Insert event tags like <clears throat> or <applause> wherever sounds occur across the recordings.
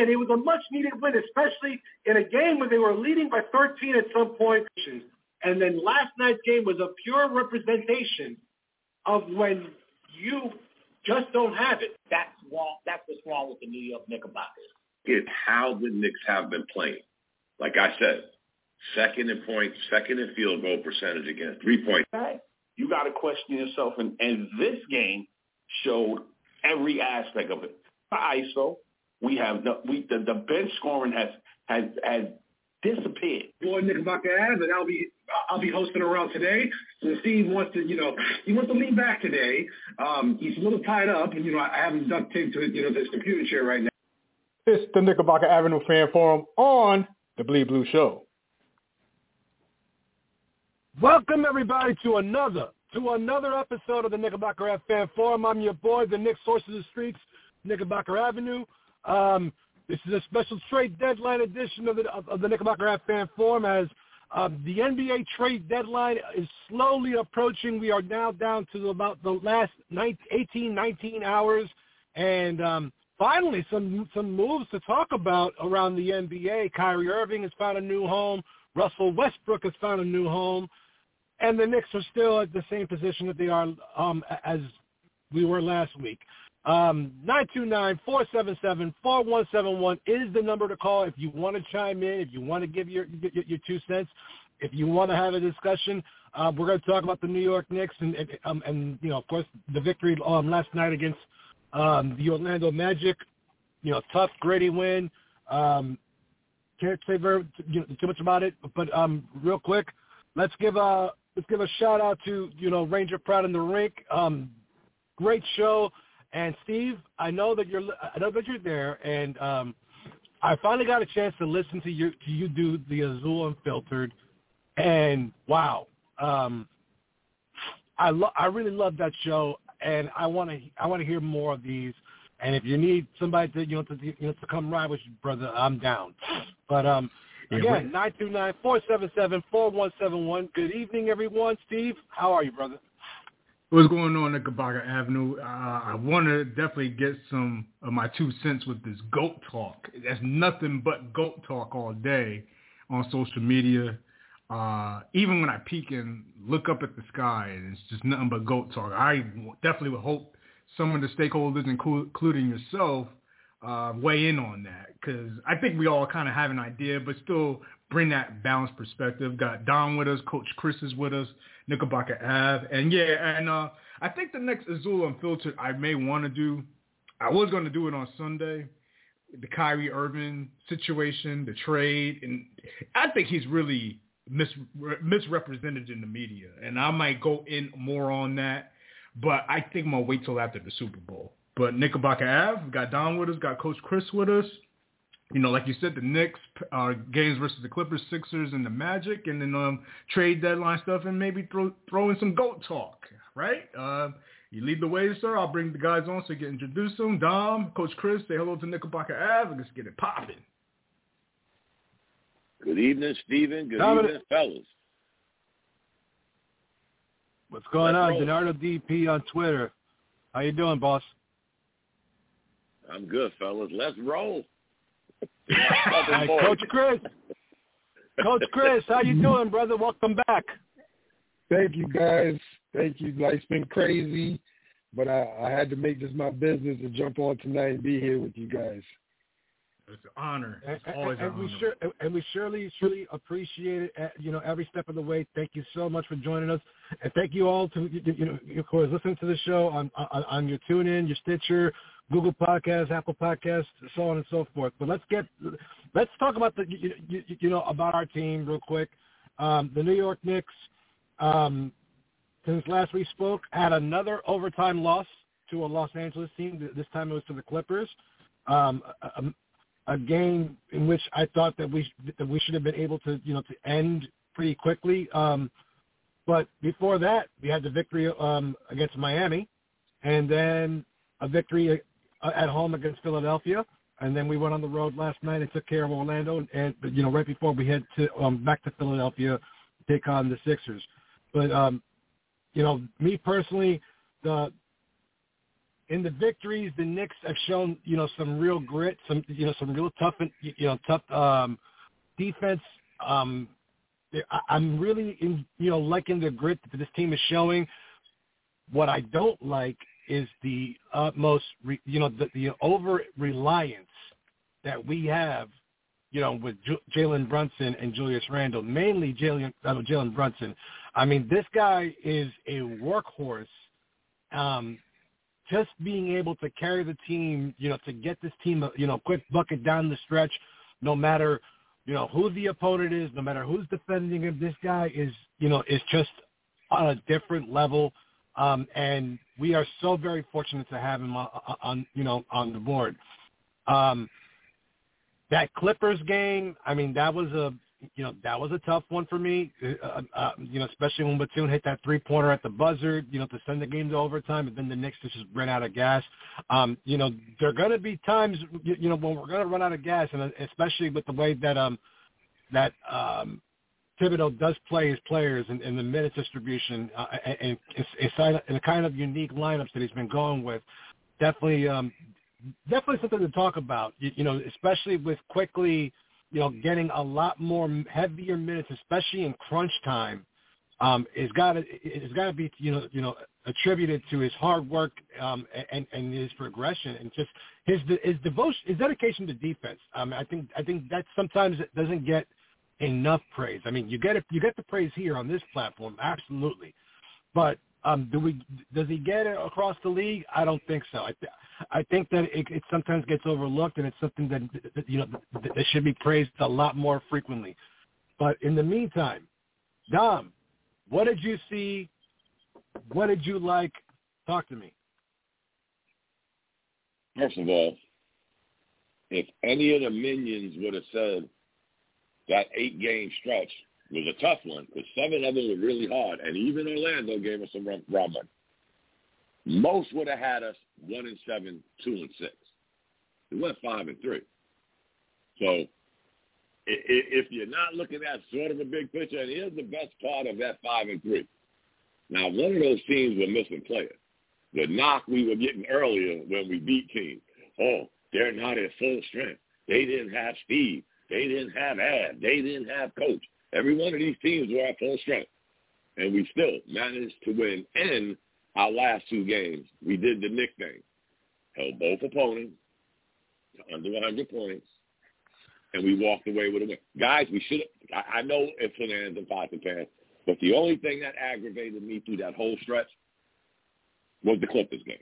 And it was a much-needed win, especially in a game where they were leading by 13 at some point. And then last night's game was a pure representation of when you just don't have it. That's wrong. That's what's wrong with the New York Knickerbockers. It's how the Knicks have been playing. Like I said, second in points, second in field goal percentage again, three point. You got to question yourself, and, and this game showed every aspect of it. For ISO, we have the we the, the bench scoring has has has disappeared. Boy, Knickerbocker Ave, and I'll be I'll be hosting around today. So Steve wants to, you know, he wants to lean back today. Um, he's a little tied up, and you know, I have him duct taped to you know this computer chair right now. It's the Knickerbocker Avenue Fan Forum on the Bleed Blue Show. Welcome everybody to another to another episode of the Knickerbocker Ave Fan Forum. I'm your boy, the Knicks Source of the Streets, Knickerbocker Avenue. Um, this is a special trade deadline edition of the of, of the Knickerbocker Ave Fan Forum as um, the NBA trade deadline is slowly approaching. We are now down to about the last 19, 18, 19 hours, and um, finally some some moves to talk about around the NBA. Kyrie Irving has found a new home. Russell Westbrook has found a new home, and the Knicks are still at the same position that they are um, as we were last week. Um, 929-477-4171 is the number to call if you want to chime in, if you want to give your, your, your two cents, if you want to have a discussion. Uh, we're going to talk about the New York Knicks and, and, um, and you know, of course, the victory um, last night against um, the Orlando Magic. You know, tough, gritty win. Um, can't say very you know, too much about it, but um, real quick, let's give a let's give a shout out to you know Ranger Proud in the Rink. Um, great show. And Steve, I know that you're I know that you're there, and um, I finally got a chance to listen to you to you do the Azul Unfiltered, and wow, um, I lo- I really love that show, and I want to I want to hear more of these. And if you need somebody to you know to you know to come ride with you, brother, I'm down. But um, again, nine two nine four seven seven four one seven one. Good evening, everyone. Steve, how are you, brother? What's going on at Knickerbocker Avenue? Uh, I want to definitely get some of my two cents with this goat talk. That's nothing but goat talk all day on social media. Uh, even when I peek and look up at the sky, and it's just nothing but goat talk. I definitely would hope some of the stakeholders, including yourself, uh, weigh in on that because I think we all kind of have an idea, but still bring that balanced perspective. Got Don with us, Coach Chris is with us, Knickerbocker Ave, and yeah, and uh, I think the next Azul Unfiltered I may want to do. I was going to do it on Sunday, the Kyrie Irving situation, the trade, and I think he's really mis- misrepresented in the media, and I might go in more on that. But I think I'm gonna wait till after the Super Bowl. But Knickerbocker Ave, got Don with us, got Coach Chris with us you know, like you said, the Knicks uh, games versus the Clippers, Sixers, and the Magic, and then um, trade deadline stuff, and maybe throw throw in some goat talk, right? Uh, you lead the way, sir. I'll bring the guys on so you can introduce them. Dom, Coach Chris, say hello to Knickerbocker Ave, let's get it popping. Good evening, Stephen. Good Dominic. evening, fellas. What's going Let's on, roll. Donardo DP on Twitter? How you doing, boss? I'm good, fellas. Let's roll. Hi, Coach Chris. Coach Chris, how you doing, brother? Welcome back. Thank you, guys. Thank you. Life's been crazy, but I, I had to make this my business to jump on tonight and be here with you guys. It's an honor. And, It's always and, an and we honor. sure and we surely surely appreciate it. uh, You know, every step of the way. Thank you so much for joining us, and thank you all to you, you know, of course, listening to the show on on, on your TuneIn, your Stitcher, Google Podcasts, Apple Podcasts, so on and so forth. But let's get let's talk about the you, you, you know about our team real quick. Um, the New York Knicks, um, since last we spoke, had another overtime loss to a Los Angeles team. This time it was to the Clippers. Um, a, a- game in which I thought that we that we should have been able to you know to end pretty quickly. Um, but before that, we had the victory um, against Miami, and then a victory uh, at home against Philadelphia, and then we went on the road last night and took care of Orlando, and, and you know right before we head to um, back to Philadelphia, take on the Sixers. But um, you know, me personally, the in the victories, the Knicks have shown you know some real grit, some you know some real tough you know tough um, defense. Um, I'm really in, you know liking the grit that this team is showing. What I don't like is the utmost re, you know the, the over reliance that we have you know, with J- Jalen Brunson and Julius Randle, mainly Jalen uh, Jalen Brunson. I mean, this guy is a workhorse. Um, just being able to carry the team, you know, to get this team, you know, quick bucket down the stretch, no matter, you know, who the opponent is, no matter who's defending him, this guy is, you know, is just on a different level. Um, and we are so very fortunate to have him on, on you know, on the board. Um, that Clippers game, I mean, that was a you know that was a tough one for me. Uh, uh, uh you know, especially when Batum hit that three pointer at the buzzer. You know, to send the game to overtime, and then the Knicks just ran out of gas. Um, you know, there are going to be times you, you know when we're going to run out of gas, and especially with the way that um that um Thibodeau does play his players in, in the minute distribution uh, and it's, it's in a kind of unique lineups that he's been going with. Definitely, um, definitely something to talk about. You, you know, especially with Quickley, you know, getting a lot more heavier minutes, especially in crunch time. Um, it's got to it's got to be you know you know attributed to his hard work um, and and his progression and just his his devotion his dedication to defense. Um, I think I think that sometimes it doesn't get enough praise. I mean, you get it you get the praise here on this platform, absolutely, but um, do we does he get it across the league? I don't think so. I, I think that it, it sometimes gets overlooked, and it's something that, that you know that should be praised a lot more frequently. But in the meantime, Dom, what did you see? What did you like? Talk to me. First of all, if any of the minions would have said that eight game stretch was a tough one because seven of them were really hard, and even Orlando gave us some run. Most would have had us one and seven, two and six. We went five and three. So if you're not looking at sort of a big picture, and here's the best part of that five and three. Now, one of those teams were missing players. The knock we were getting earlier when we beat teams. Oh, they're not at full strength. They didn't have Steve. They didn't have Ad. They didn't have coach. Every one of these teams were at full strength. And we still managed to win. in our last two games, we did the Knick thing. Held both opponents to under 100 points. And we walked away with a win. Guys, we should have, I, I know it's Fernandez and Potter but the only thing that aggravated me through that whole stretch was the Clippers game.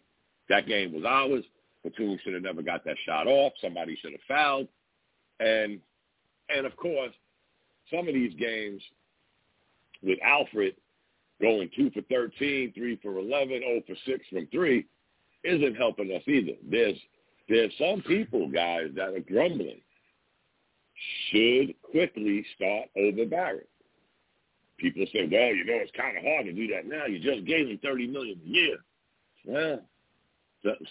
That game was ours. Batum should have never got that shot off. Somebody should have fouled. And and of course, some of these games with Alfred going two for 13, three for 11, 0 for 6 from three isn't helping us either. There's there's some people, guys, that are grumbling. Should Quickley start over Barrett. People say, well, you know, it's kind of hard to do that now. You just gave him thirty million a year. Well,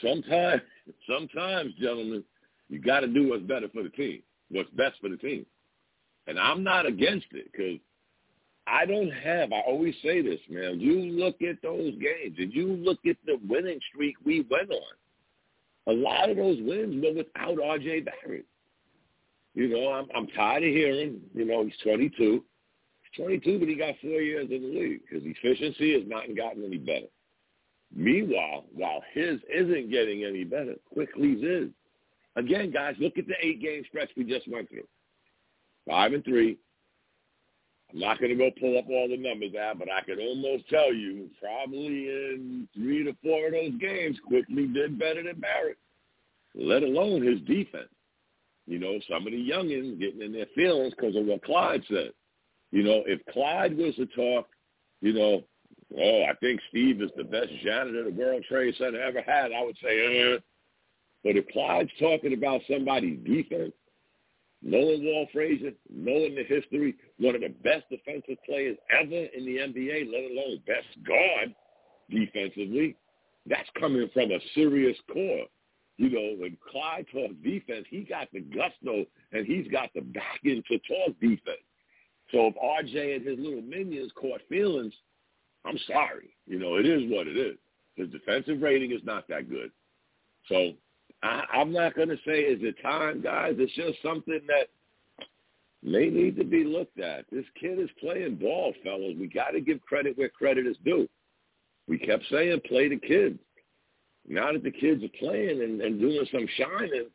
sometimes, <laughs> sometimes, gentlemen, you got to do what's better for the team, what's best for the team. And I'm not against it because I don't have, I always say this, man, you look at those games and you look at the winning streak we went on. A lot of those wins were without R.J. Barrett. You know, I'm, I'm tired of hearing, you know, he's 22. He's 22, but he got four years in the league. His efficiency has not gotten any better. Meanwhile, while his isn't getting any better, Quickley's is. Again, guys, look at the eight-game stretch we just went through five and three. I'm not going to go pull up all the numbers out, but I can almost tell you probably in three to four of those games, Quickley did better than Barrett, let alone his defense. You know, some of the youngins getting in their feelings because of what Clyde said. You know, if Clyde was to talk, you know, oh, I think Steve is the best janitor the World Trade Center ever had, I would say, uh. But if Clyde's talking about somebody's defense, knowing Walt Frazier, knowing the history, one of the best defensive players ever in the NBA, let alone best guard defensively, that's coming from a serious core. You know, when Clyde talks defense, he got the gusto and he's got the backing to talk defense. So if RJ and his little minions caught feelings, I'm sorry. You know, it is what it is. His defensive rating is not that good. So I, I'm not going to say is it time, guys. It's just something that may need to be looked at. This kid is playing ball, fellas. We got to give credit where credit is due. We kept saying play the kids. Now that the kids are playing and, and doing some shining,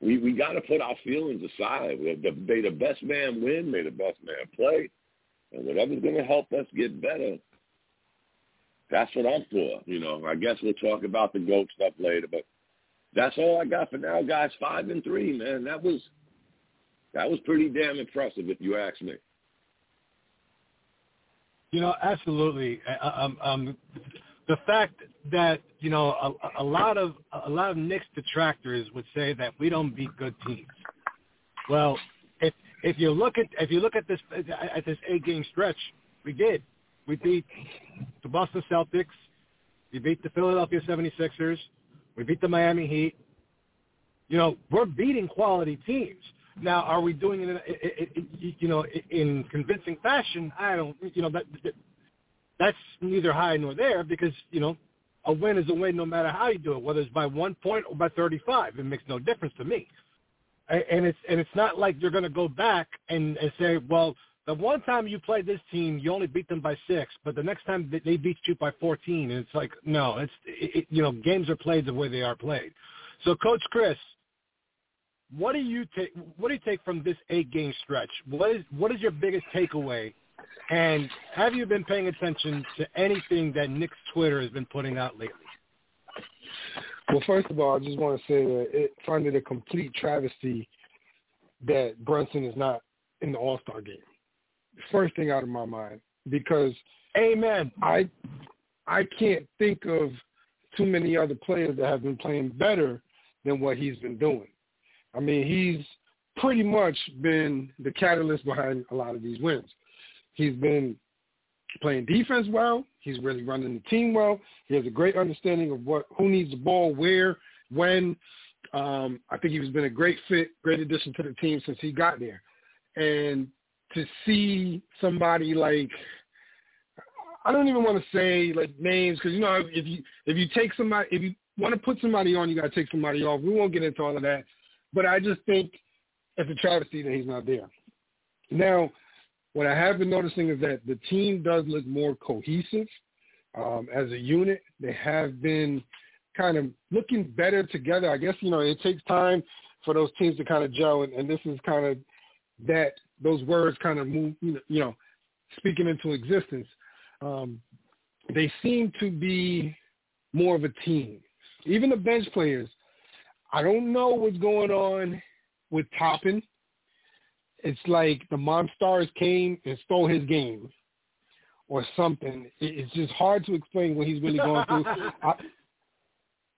we we got to put our feelings aside. We the, may the best man win, may the best man play, and whatever's going to help us get better. That's what I'm for. You know, I guess we'll talk about the goat stuff later, but that's all I got for now, guys. Five and three, man. That was that was pretty damn impressive, if you ask me. You know, absolutely. The fact that you know a, a lot of a lot of Knicks detractors would say that we don't beat good teams. Well, if if you look at if you look at this at this eight game stretch, we did. We beat the Boston Celtics. We beat the Philadelphia 76ers. We beat the Miami Heat. You know, we're beating quality teams. Now, are we doing it, in, you know, in convincing fashion? I don't, you know, that, that that's neither high nor there because you know, a win is a win no matter how you do it, whether it's by one point or by 35. It makes no difference to me. And it's and it's not like you're going to go back and, and say, well, the one time you played this team, you only beat them by six, but the next time they beat you by 14, and it's like, no, it's it, you know, games are played the way they are played. So, Coach Chris, what do you take? What do you take from this eight-game stretch? What is what is your biggest takeaway? And have you been paying attention to anything that Knicks Twitter has been putting out lately? Well, first of all, I just want to say that it find it a complete travesty that Brunson is not in the All Star game first thing out of my mind because Amen. I I can't think of too many other players that have been playing better than what he's been doing. I mean, he's pretty much been the catalyst behind a lot of these wins. He's been playing defense well. He's really running the team well. He has a great understanding of what who needs the ball, where, when. Um, I think he's been a great fit, great addition to the team since he got there. And to see somebody like I don't even want to say like names because you know if you if you take somebody if you want to put somebody on you got to take somebody off. We won't get into all of that, but I just think it's a travesty that he's not there. Now, what I have been noticing is that the team does look more cohesive um, as a unit. They have been kind of looking better together. I guess you know it takes time for those teams to kind of gel, and, and this is kind of that those words kind of move, you know, speaking into existence. Um, they seem to be more of a team. Even the bench players, I don't know what's going on with Toppin. It's like the Monstars came and stole his game or something. It's just hard to explain what he's really going through. <laughs> I,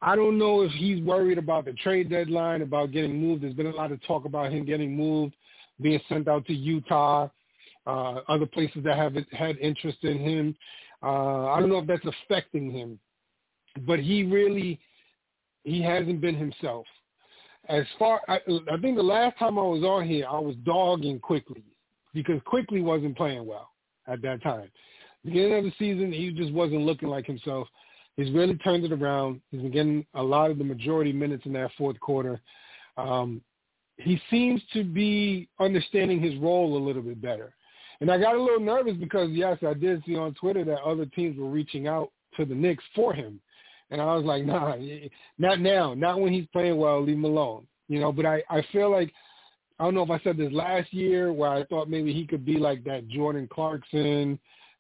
I don't know if he's worried about the trade deadline, about getting moved. There's been a lot of talk about him getting moved being sent out to Utah, uh, other places that have had interest in him. Uh, I don't know if that's affecting him, but he really he hasn't been himself. As far I, I think the last time I was on here, I was dogging Quickley because Quickley wasn't playing well at that time. Beginning of the season, he just wasn't looking like himself. He's really turned it around. He's been getting a lot of the majority minutes in that fourth quarter. Um, he seems to be understanding his role a little bit better. And I got a little nervous because, yes, I did see on Twitter that other teams were reaching out to the Knicks for him. And I was like, nah, not now. Not when he's playing well. Leave him alone. You know, but I, I feel like, I don't know if I said this last year where I thought maybe he could be like that Jordan Clarkson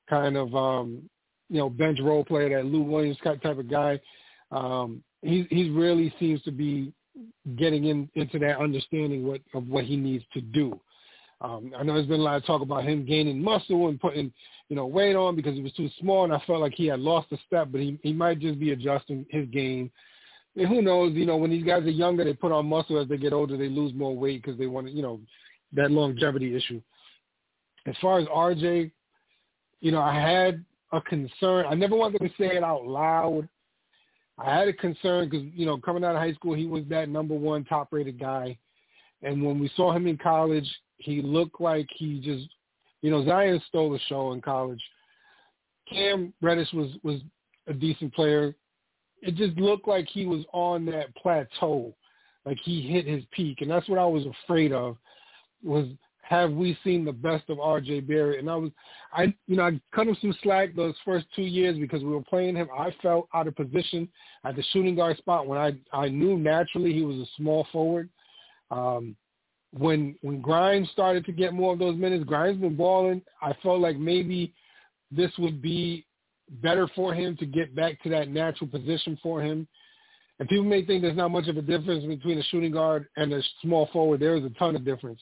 kind of, um, you know, bench role player, that Lou Williams type of guy. Um, he, he really seems to be getting in, into that understanding what, of what he needs to do. Um, I know there's been a lot of talk about him gaining muscle and putting, you know, weight on because he was too small, and I felt like he had lost a step. But he he might just be adjusting his game. And who knows? You know, when these guys are younger, they put on muscle. As they get older, they lose more weight because they want to, you know, that longevity issue. As far as RJ, you know, I had a concern. I never wanted to say it out loud I had a concern because you know coming out of high school he was that number one top rated guy, and when we saw him in college, he looked like he just you know Zion stole the show in college. Cam Reddish was was a decent player. it just looked like he was on that plateau, like he hit his peak, and that's what I was afraid of. Was have we seen the best of R.J. Barrett? And I was, I you know, I cut him some slack those first two years because we were playing him. I felt out of position at the shooting guard spot when I I knew naturally he was a small forward. Um, when when Grimes started to get more of those minutes, Grimes been balling. I felt like maybe this would be better for him to get back to that natural position for him. And people may think there's not much of a difference between a shooting guard and a small forward. There is a ton of difference.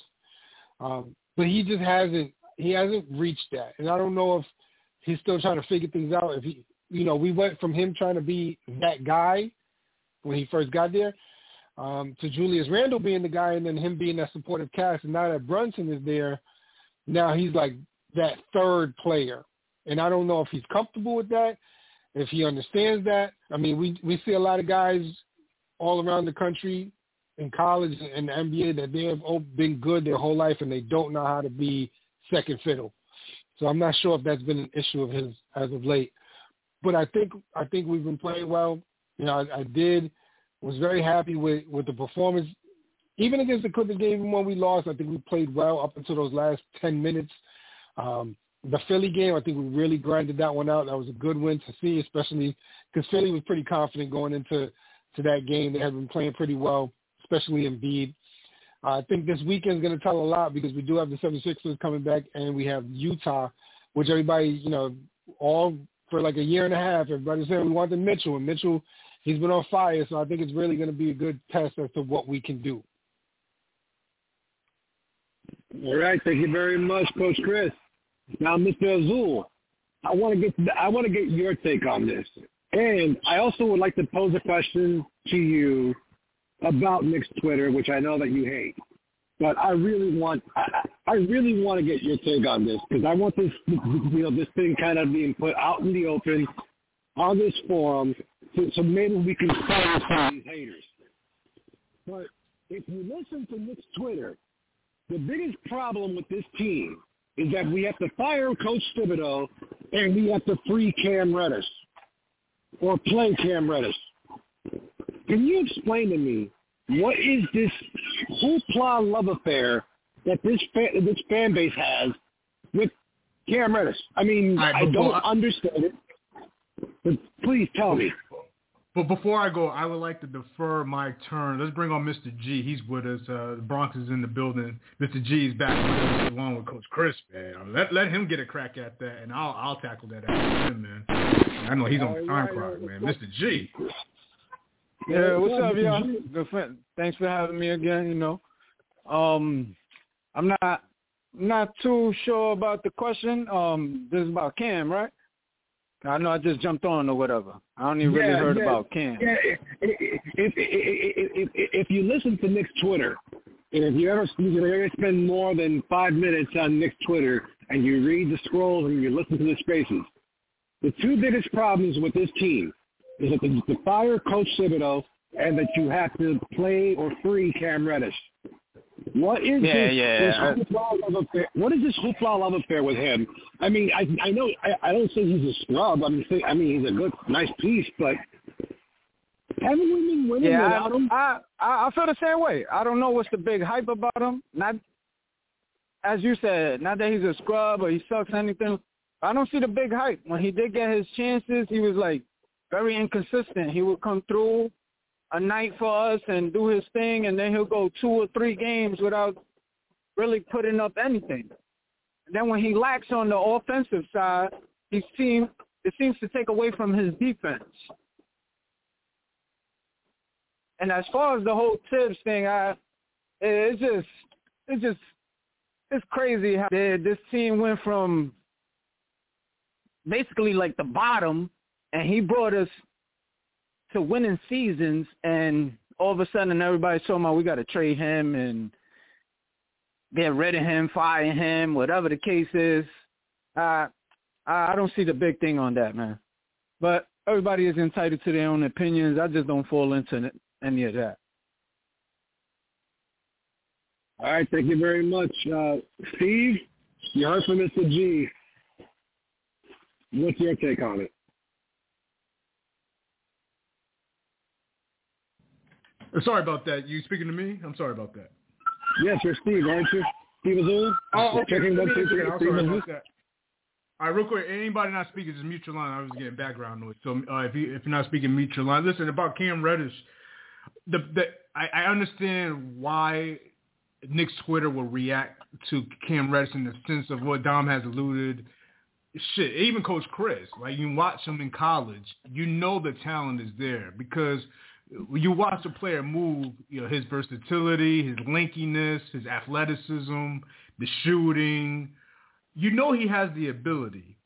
Um, but he just hasn't he hasn't reached that, and I don't know if he's still trying to figure things out. If he, you know, we went from him trying to be that guy when he first got there um, to Julius Randle being the guy, and then him being that supportive cast. And now that Brunson is there, now he's like that third player, and I don't know if he's comfortable with that, if he understands that. I mean, we we see a lot of guys all around the country in college and the NBA that they have been good their whole life and they don't know how to be second fiddle. So I'm not sure if that's been an issue of his as of late. But I think I think we've been playing well. You know, I, I did was very happy with with the performance. Even against the Clippers game, even when we lost, I think we played well up until those last ten minutes. Um, the Philly game, I think we really grinded that one out. That was a good win to see, especially because Philly was pretty confident going into to that game. They had been playing pretty well especially Embiid. Uh, I think this weekend is going to tell a lot because we do have the 76ers coming back and we have Utah, which everybody, you know, all for like a year and a half, everybody said we wanted Mitchell, and Mitchell, he's been on fire. So I think it's really going to be a good test as to what we can do. All right, thank you very much, Coach Chris. Now, Mr. Azul, I want to get I want to get your take on this, and I also would like to pose a question to you about Knicks Twitter, which I know that you hate. But I really want, I, really want to get your take on this because I want this, <laughs> you know, this thing kind of being put out in the open on this forum, so, so maybe we can silence some of these haters. But if you listen to Knicks Twitter, the biggest problem with this team is that we have to fire Coach Thibodeau and we have to free Cam Reddish or play Cam Reddish. Can you explain to me what is this hoopla love affair that this fan, this fan base has with Cam Reddish? I mean, right, I don't I, understand it, but please tell me. But before I go, I would like to defer my turn. Let's bring on Mr. G. He's with us. Uh, the Bronx is in the building. Mr. G is back with us along with Coach Chris. Man, let let him get a crack at that, and I'll I'll tackle that after him, man. I know he's on the time clock, man. Mr. G. Yeah, what's up, y'all? Good friend. Thanks for having me again. You know, um, I'm not not too sure about the question. Um, this is about Cam, right? I know I just jumped on or whatever. I don't even yeah, really heard yeah, about Cam. Yeah, if, if, if, if, you listen to Knicks Twitter, and if you ever you ever spend more than five minutes on Knicks Twitter and you read the scrolls and you listen to the spaces, the two biggest problems with this team is that the, the fire Coach Thibodeau and that you have to play or free Cam Reddish. What is yeah, this, yeah, this hoopla love affair? What is this hoopla love affair with him? I mean, I I know I, I don't say he's a scrub. I mean, I mean he's a good, nice piece, but haven't we been winning yeah, without him? I, I I feel the same way. I don't know what's the big hype about him. Not as you said, not that he's a scrub or he sucks or anything. I don't see the big hype. When he did get his chances, he was like very inconsistent. He would come through a night for us and do his thing, and then he'll go two or three games without really putting up anything. And then when he lacks on the offensive side, he seems it seems to take away from his defense. And as far as the whole Thibs thing, I it's just it's just it's crazy how this team went from basically like the bottom, and he brought us to winning seasons, and all of a sudden everybody's talking about we got to trade him and get rid of him, fire him, whatever the case is. Uh, I don't see the big thing on that, man. But everybody is entitled to their own opinions. I just don't fall into any of that. All right, thank you very much, uh, Steve. You heard from Mr. G. What's your take on it? Sorry about that. You speaking to me? I'm sorry about that. Yes, you're Steve, aren't you? Steve Azul? Oh, okay. Checking one, two, three. Steve Sorry about that. All right, real quick. Anybody not speaking, just mute your line. I was getting background noise. So uh, if you if you're not speaking, mute your line. Listen about Cam Reddish. The the I, I understand why Knicks Twitter will react to Cam Reddish in the sense of what Dom has alluded. Shit, even Coach Chris, like you watch him in college, you know the talent is there because you watch a player move, you know his versatility, his linkiness, his athleticism, the shooting. You know he has the ability,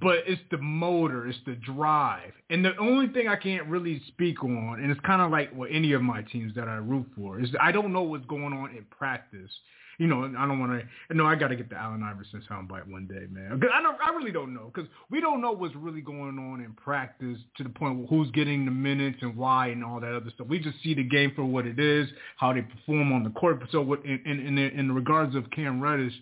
but it's the motor, it's the drive, and the only thing I can't really speak on, and it's kind of like with any of my teams that I root for, is I don't know what's going on in practice. You know, I don't want to. No, I got to get the Allen Iverson soundbite one day, man. I don't. I really don't know because we don't know what's really going on in practice to the point who's getting the minutes and why and all that other stuff. We just see the game for what it is, how they perform on the court. So, what in in in, in regards of Cam Reddish,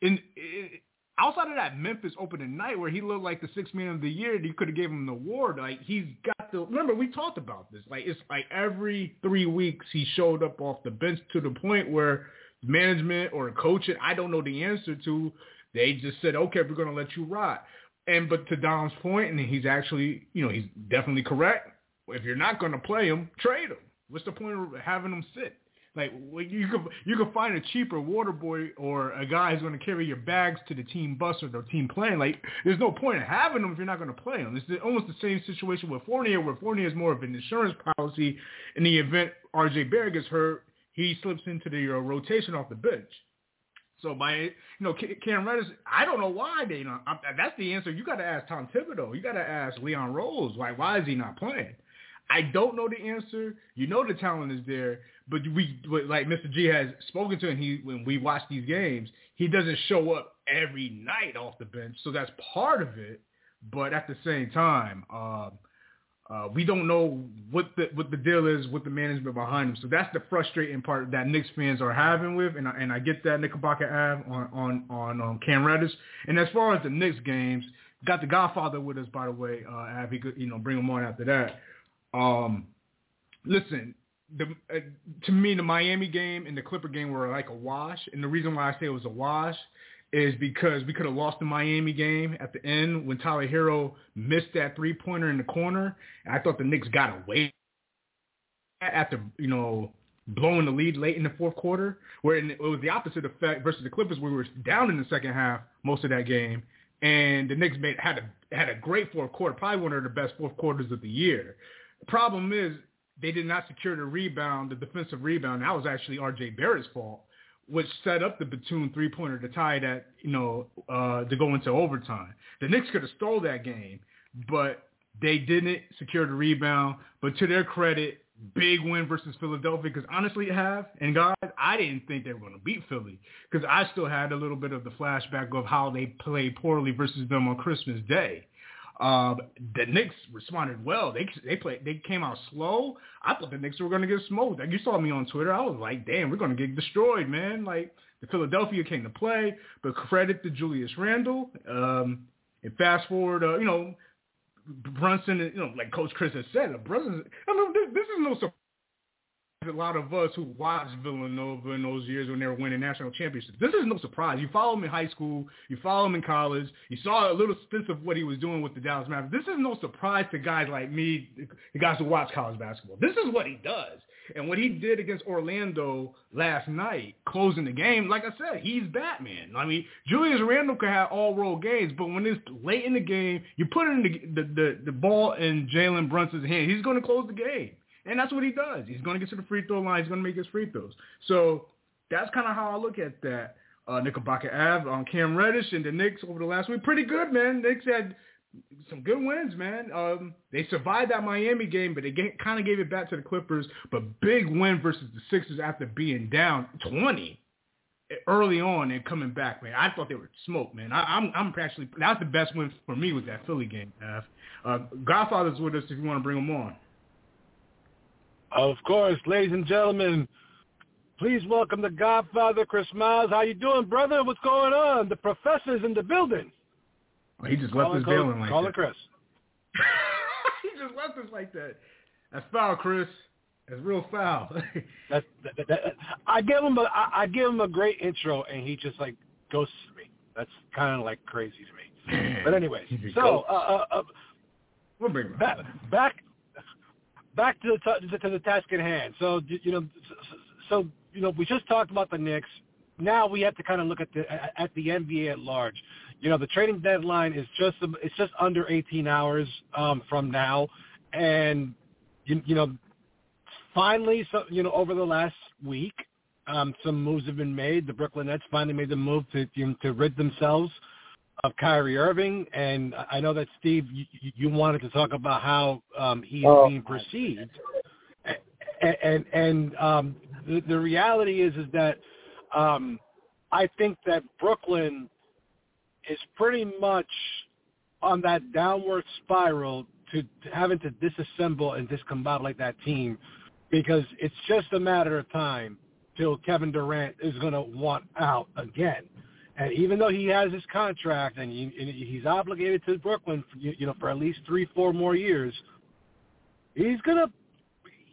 in, in outside of that Memphis opening night where he looked like the sixth man of the year, you could have gave him the award. Like he's got the. Remember we talked about this. Like it's like every three weeks he showed up off the bench to the point where management or coaching, I don't know the answer to. They just said, okay, we're going to let you ride. And but to Dom's point, and he's actually, you know, he's definitely correct. If you're not going to play him, trade him. What's the point of having him sit? Like you could you could find a cheaper water boy or a guy who's going to carry your bags to the team bus or the team plane. Like there's no point in having them if you're not going to play them. It's almost the same situation with Fournier, where Fournier is more of an insurance policy in the event R.J. Barrett gets hurt he slips into the uh, rotation off the bench. So by you know Cam Reddish, I don't know why they know I, that's the answer. You got to ask Tom Thibodeau. You got to ask Leon Rose. Why why is he not playing? I don't know the answer. You know the talent is there, but we like Mr. G has spoken to, and he when we watch these games, he doesn't show up every night off the bench. So that's part of it. But at the same time, uh, uh, we don't know what the what the deal is with the management behind him. So that's the frustrating part that Knicks fans are having with, and I, and I get that Knickerbocker Ave on on on um, Cam Reddish. And as far as the Knicks games, got the Godfather with us by the way. Uh, Av, he could you know bring him on after that. Um, listen, the uh, to me the Miami game and the Clipper game were like a wash, and the reason why I say it was a wash is because we could have lost the Miami game at the end when Tyler Herro missed that three pointer in the corner. And I thought the Knicks got away after you know blowing the lead late in the fourth quarter, where it was the opposite effect versus the Clippers. where We were down in the second half most of that game, and the Knicks made had a had a great fourth quarter, probably one of the best fourth quarters of the year. The problem is they did not secure the rebound, the defensive rebound. That was actually R.J. Barrett's fault which set up the Batum three-pointer to tie that, you know, uh, to go into overtime. The Knicks could have stole that game, but they didn't secure the rebound. But to their credit, big win versus Philadelphia because honestly, it have and guys, I didn't think they were going to beat Philly because I still had a little bit of the flashback of how they played poorly versus them on Christmas Day. Uh, the Knicks responded well. They they played. They came out slow. I thought the Knicks were going to get smoked. Like you saw me on Twitter. I was like, damn, we're going to get destroyed, man. Like the Philadelphia came to play, but credit to Julius Randle. Um, and fast forward, uh, you know, Brunson. You know, like Coach Chris has said, Brunson. I mean, this, this is no surprise a lot of us who watched Villanova in those years when they were winning national championships. This is no surprise. You follow him in high school. You follow him in college. You saw a little sense of what he was doing with the Dallas Mavericks. This is no surprise to guys like me, the guys who watch college basketball. This is what he does. And what he did against Orlando last night, closing the game, like I said, he's Batman. I mean, Julius Randle could have all role games, but when it's late in the game, you put in the, the, the, the ball in Jalen Brunson's hand, he's going to close the game. And that's what he does. He's going to get to the free throw line. He's going to make his free throws. So that's kind of how I look at that. Uh, Knickerbocker Ave on Cam Reddish and the Knicks over the last week. Pretty good, man. Knicks had some good wins, man. Um, they survived that Miami game, but they kind of gave it back to the Clippers. But big win versus the Sixers after being down 20 early on and coming back, man. I thought they were smoked, man. I, am I'm, I'm actually that's the best win for me was that Philly game. Uh, Godfather's with us if you want to bring him on. Of course, ladies and gentlemen, please welcome the Godfather, Chris Miles. How you doing, brother? What's going on? The professor's in the building. Oh, he just left us bailing like call that. Call Chris. <laughs> he just left us like that. That's foul, Chris. That's real foul. <laughs> That's that, that, that, I give him a I, I give him a great intro, and he just like ghosts me. That's kind of like crazy to me. But anyways, so uh, uh, uh, we'll bring him back back back to the t- to the task at hand. So you know, so you know, we just talked about the Knicks. Now we have to kind of look at the at the NBA at large. You know, the trading deadline is just it's just under 18 hours um, from now, and you, you know, finally, so you know, over the last week, um, some moves have been made. The Brooklyn Nets finally made the move to you know, to rid themselves of Kyrie Irving, and I know that Steve, you, you wanted to talk about how um, he's Oh, being perceived, and and, and um, the, the reality is is that um, I think that Brooklyn is pretty much on that downward spiral to, to having to disassemble and discombobulate that team because it's just a matter of time till Kevin Durant is going to want out again. And even though he has his contract and, he, and he's obligated to Brooklyn, for, you, you know, for at least three, four more years, he's gonna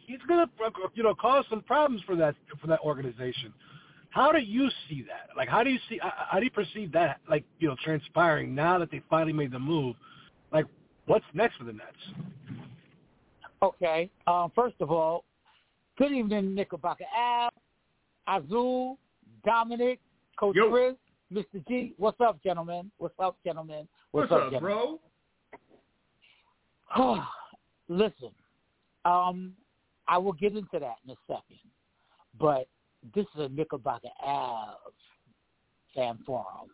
he's gonna you know cause some problems for that for that organization. How do you see that? Like, how do you see how do you perceive that? Like, you know, transpiring now that they finally made the move. Like, what's next for the Nets? Okay. Um, first of all, good evening, Knickerbocker Al, Azul, Dominic, Coach Yo. Chris, Mr. G. What's up, gentlemen? What's up, gentlemen? What's, up, up, gentlemen? bro? <sighs> Listen, um, I will get into that in a second, but this is a Knickerbocker Av fan forum.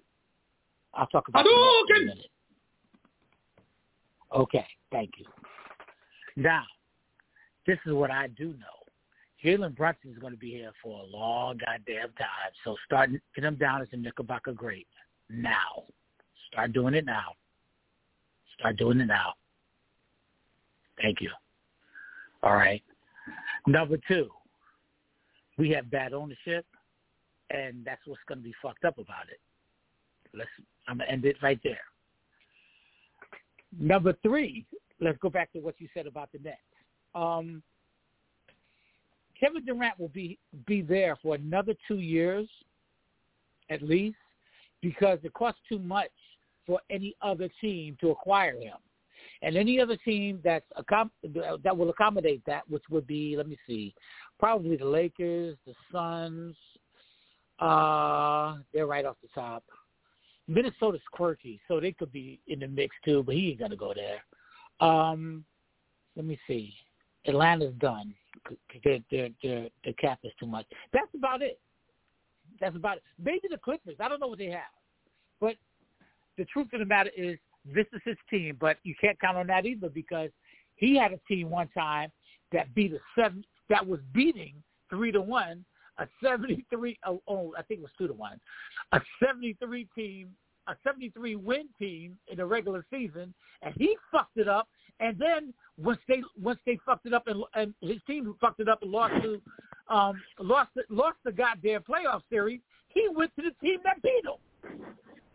I'll talk about Nets in a minute. Okay, thank you. Now, this is what I do know. Jalen Brunson is going to be here for a long goddamn time. So start get him down as a Knickerbocker great now. Start doing it now. Start doing it now. Thank you. All right. Number two, we have bad ownership, and that's what's going to be fucked up about it. Let's. I'm gonna end it right there. Number three, let's go back to what you said about the Nets. Um, Kevin Durant will be be there for another two years, at least, because it costs too much for any other team to acquire him, and any other team that's that will accommodate that, which would be, let me see, probably the Lakers, the Suns. Uh, they're right off the top. Minnesota's quirky, so they could be in the mix too, but he ain't gonna go there. Um, let me see. Atlanta's done. Their their their their cap is too much. That's about it. That's about it. Maybe the Clippers. I don't know what they have, but the truth of the matter is this is his team. But you can't count on that either because he had a team one time that beat a seven that was beating three to one a 73 oh, oh I think it was two to one a 73 team a 73 win team in the regular season and he fucked it up. And then once they once they fucked it up and, and his team fucked it up and lost to um lost lost the goddamn playoff series he went to the team that beat him.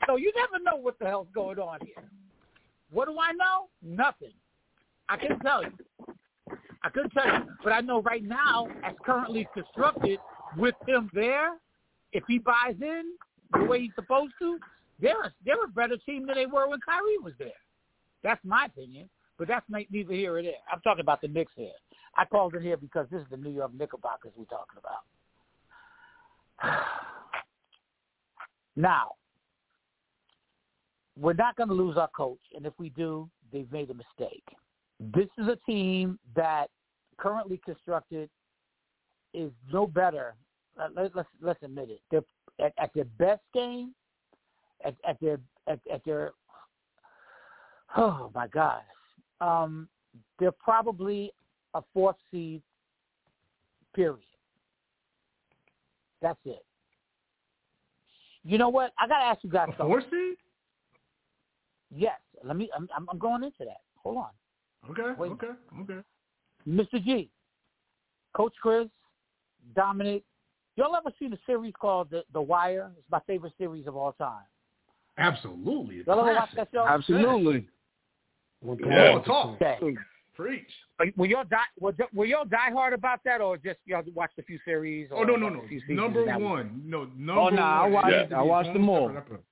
So you never know what the hell's going on here. What do I know? Nothing. I can tell you. I couldn't tell you, but I know right now, as currently constructed, with him there, if he buys in the way he's supposed to, they're a, they're a better team than they were when Kyrie was there. That's my opinion, but that's neither here or there. I'm talking about the Knicks here. I called it here because this is the New York Knickerbockers we're talking about. <sighs> Now, we're not going to lose our coach, and if we do, they've made a mistake. This is a team that currently constructed is no better. Let, let's let's admit it. They're at, at their best game, at, at their at, at their oh my gosh, um, they're probably a fourth seed. Period. That's it. You know what? I gotta ask you guys A something. four seed? Yes. Let me. I'm, I'm I'm going into that. Hold on. Okay, Wait. okay, okay. Mr. G, Coach Chris, Dominic, y'all ever seen a series called The, the Wire? It's my favorite series of all time. Absolutely. Y'all ever watch that show? Absolutely. Yeah. Talk. Okay. Preach. Were y'all die? Were, were y'all die hard about that, or just y'all watched a few series? Oh no no no! Number one, no number Oh no, I watched. It has to I watched them all. separate.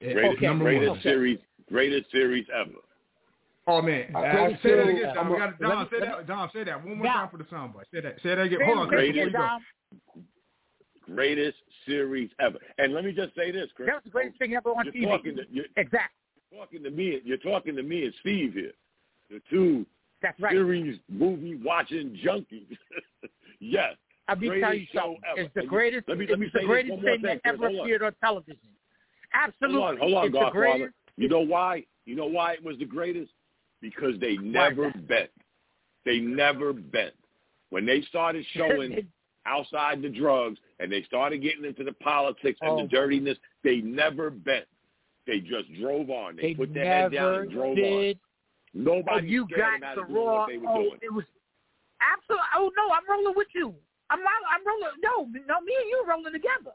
Yeah, Greatest, number greatest one. series, greatest series ever. Oh man, I- I say that again. Dom. We a- got Dom. let Say that. Dom. Say that one more Now- time for the soundbite. Say that. Say that again. Hold on, say Chris. it Before again, you go. Dom. Greatest series ever. And let me just say this, Chris. That was the greatest thing ever on You're TV. talking to you're exactly. talking to me. You're talking to me and Steve here, the two That's right. series movie watching junkies. <laughs> yes, I'll be greatest telling you show ever. It's the And greatest. let me- let me it's the say greatest thing that ever Hold on. appeared on television. Absolutely. Hold on, hold on, it's the Godfather. greatest. You know why? You know why it was the greatest? Because they never bent. They never bent. When they started <laughs> showing outside the drugs and they started getting into the politics and Oh. the dirtiness, they never bent. They just drove on. They, They put their head down and drove on. did. Nobody oh, you got out the raw. what they were Oh, doing. it was absolutely. Oh no, I'm rolling with you. I'm not, I'm rolling. No, no, me and you rolling together.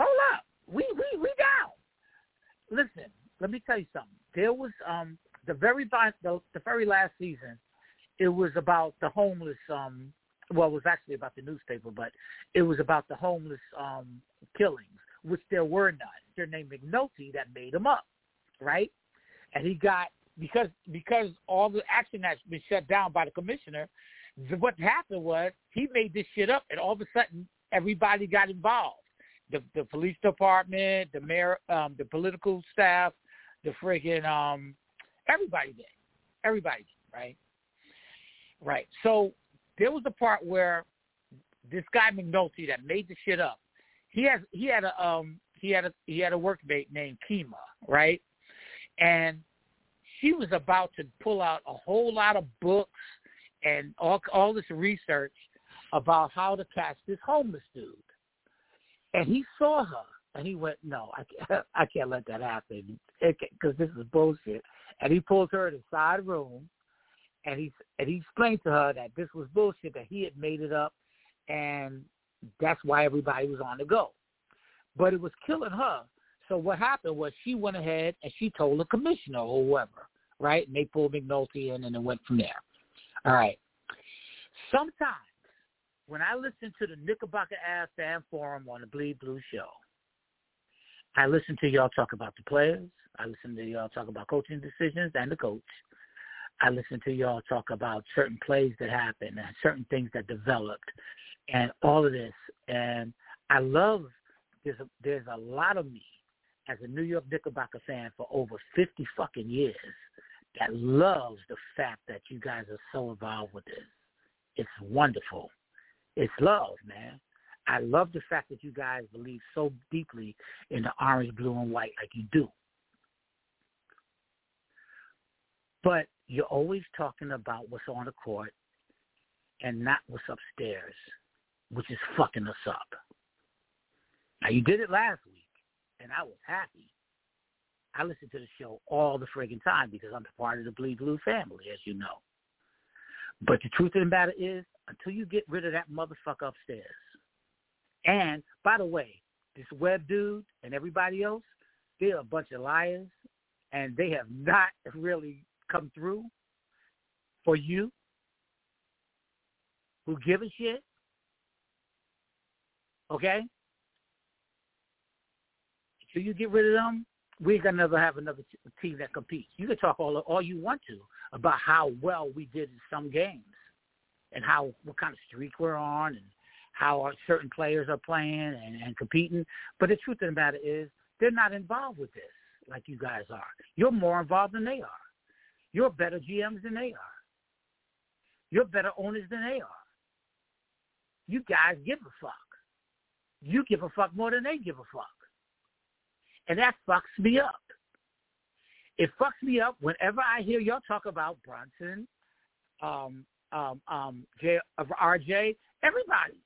Hold up, we we we down. Listen, let me tell you something. There was um the very the, the very last season. It was about the homeless. Um, well, it was actually about the newspaper, but it was about the homeless um killings, which there were none. Their name McNulty that made them up, right? And he got because because all the action has been shut down by the commissioner. What happened was he made this shit up, and all of a sudden everybody got involved. The the police department, the mayor, um, the political staff, the friggin' um, everybody did, everybody did, right? Right. So there was a part where this guy McNulty that made the shit up. He has he had a um he had a he had a workmate named Kima, right? And she was about to pull out a whole lot of books and all all this research about how to catch this homeless dude. And he saw her and he went, "No, I can't, <laughs> I can't let that happen because this is bullshit." And he pulled her in the side room and he and he explained to her that this was bullshit that he had made it up and that's why everybody was on the go. But it was killing her. So what happened was she went ahead and she told the commissioner or whoever, right? And they pulled McNulty in and it went from there. All right. Sometimes when I listen to the Knickerbocker Ave Fan Forum on the Bleed Blue show, I listen to y'all talk about the players. I listen to y'all talk about coaching decisions and the coach. I listen to y'all talk about certain plays that happened and certain things that developed and all of this. And I love there's a, there's a lot of me as a New York Knickerbocker fan for over 50 fucking years that loves the fact that you guys are so involved with this. It's wonderful. It's love, man. I love the fact that you guys believe so deeply in the orange, blue, and white like you do. But you're always talking about what's on the court and not what's upstairs, which is fucking us up. Now you did it last week, and I was happy. I listen to the show all the friggin' time because I'm part of the Bleed Blue family, as you know. But the truth of the matter is, until you get rid of that motherfucker upstairs, and by the way, this web dude and everybody else, they're a bunch of liars, and they have not <laughs> really come through for you who give a shit. Okay? Until you get rid of them, we're gonna never have another team that competes. You can talk all all you want to about how well we did in some games, and how what kind of streak we're on, and how our certain players are playing and, and competing. But the truth of the matter is, they're not involved with this like you guys are. You're more involved than they are. You're better GMs than they are. You're better owners than they are. You guys give a fuck. You give a fuck more than they give a fuck. And that fucks me up. It fucks me up whenever I hear y'all talk about Brunson, um, um, um, J, uh, RJ, everybody.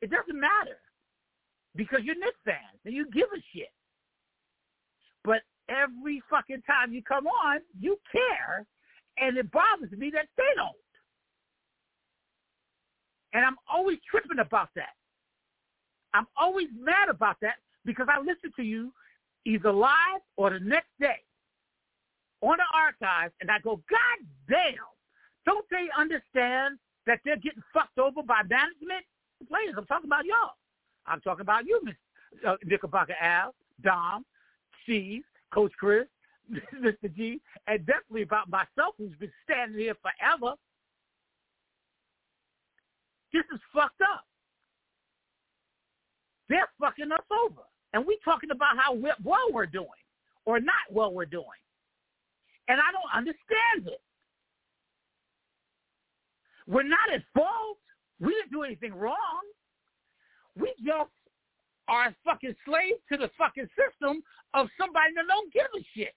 It doesn't matter because you're Knicks fans and you give a shit. But every fucking time you come on, you care, and it bothers me that they don't. And I'm always tripping about that. I'm always mad about that because I listen to you either live or the next day on the archives, and I go, God damn, Don't they understand that they're getting fucked over by management? Players, I'm talking about y'all. I'm talking about you, Miss uh, Knickerbocker Al, Dom, Steve, Coach Chris, <laughs> Mr. G, and definitely about myself who's been standing here forever. This is fucked up. They're fucking us over. And we talking about how well we're doing or not well we're doing. And I don't understand it. We're not at fault. We didn't do anything wrong. We just are a fucking slave to the fucking system of somebody that don't give a shit.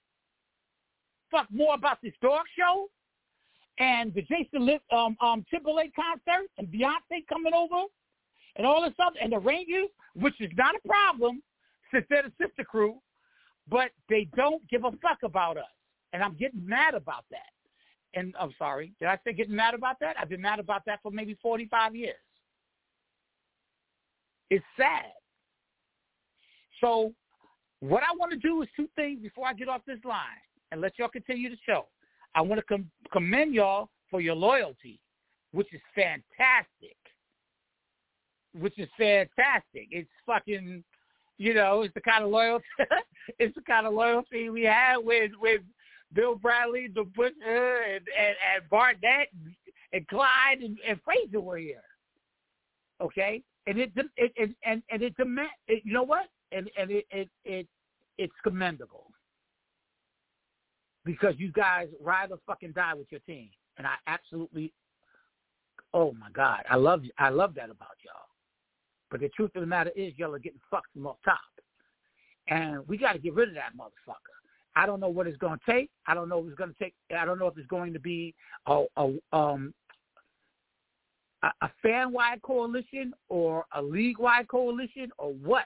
Fuck more about this dog show and the Jason um, um, Timberlake concert and Beyonce coming over and all this stuff and the Rangers, which is not a problem since they're the sister crew, but they don't give a fuck about us. And I'm getting mad about that. And I'm sorry, did I say getting mad about that? I've been mad about that for maybe 45 years. It's sad. So what I want to do is two things before I get off this line and let y'all continue the show. I want to com- commend y'all for your loyalty, which is fantastic. Which is fantastic. It's fucking, you know, it's the kind of loyalty. <laughs> it's the kind of loyalty we had with with Bill Bradley, DeBusschere, uh, and, and, and Barnett, and, and Clyde, and, and Frazier were here. Okay, and it, it, it and and it demand. You know what? And and it it it it's commendable because you guys ride or fucking die with your team, and I absolutely. Oh my God, I love. I love that about y'all. But the truth of the matter is, y'all are getting fucked from off top, and we got to get rid of that motherfucker. I don't know what it's going to take. I don't know if it's going to take. I don't know if it's going to be a, a um a, a fan-wide coalition or a league-wide coalition or what.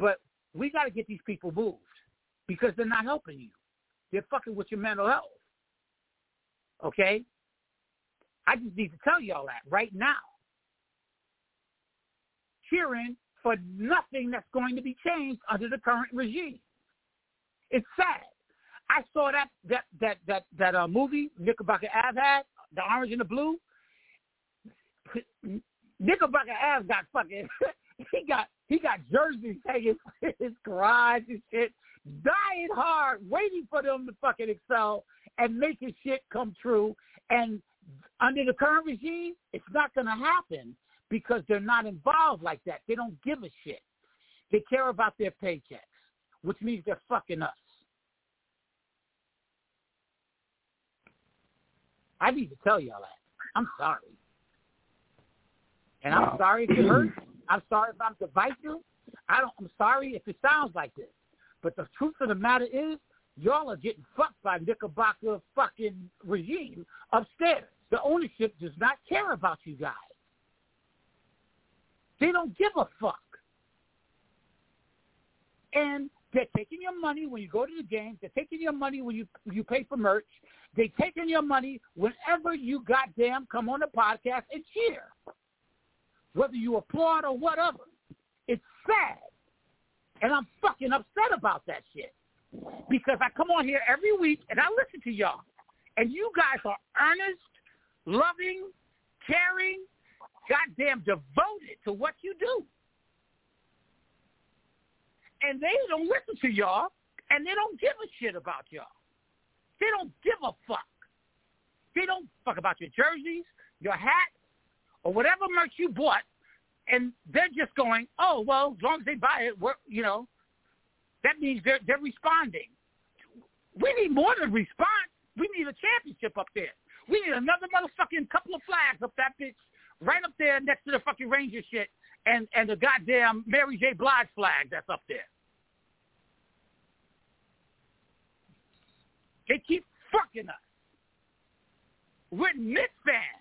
But we got to get these people moved because they're not helping you. They're fucking with your mental health. Okay? I just need to tell y'all that right now. Cheering for nothing that's going to be changed under the current regime. It's sad. I saw that that that that that uh, movie Knickerbocker Ave had, the orange and the blue. Knickerbocker Ave got fucking <laughs> he got he got jerseys hanging <laughs> in his garage and shit, dying hard, waiting for them to fucking excel and make his shit come true. And under the current regime, it's not gonna happen because they're not involved like that. They don't give a shit. They care about their paychecks which means they're fucking us. I need to tell y'all that. I'm sorry. And I'm sorry if it hurts. <clears throat> I'm sorry if I'm divisive. I don't I'm sorry if it sounds like this. But the truth of the matter is y'all are getting fucked by Knickerbocker fucking regime upstairs. The ownership does not care about you guys. They don't give a fuck. And they're taking your money when you go to the games. They're taking your money when you you pay for merch. They're taking your money whenever you goddamn come on the podcast and cheer. Whether you applaud or whatever. It's sad. And I'm fucking upset about that shit. Because I come on here every week and I listen to y'all. And you guys are earnest, loving, caring, goddamn devoted to what you do and they don't listen to y'all, and they don't give a shit about y'all. They don't give a fuck. They don't fuck about your jerseys, your hats, or whatever merch you bought, and they're just going, oh well, as long as they buy it, we're, you know, that means they're they're responding. We need more than response. We need a championship up there. We need another motherfucking couple of flags up that bitch, right up there next to the fucking Ranger shit, and and the goddamn Mary J. Blige flag that's up there. They keep fucking us. We're Knicks fans.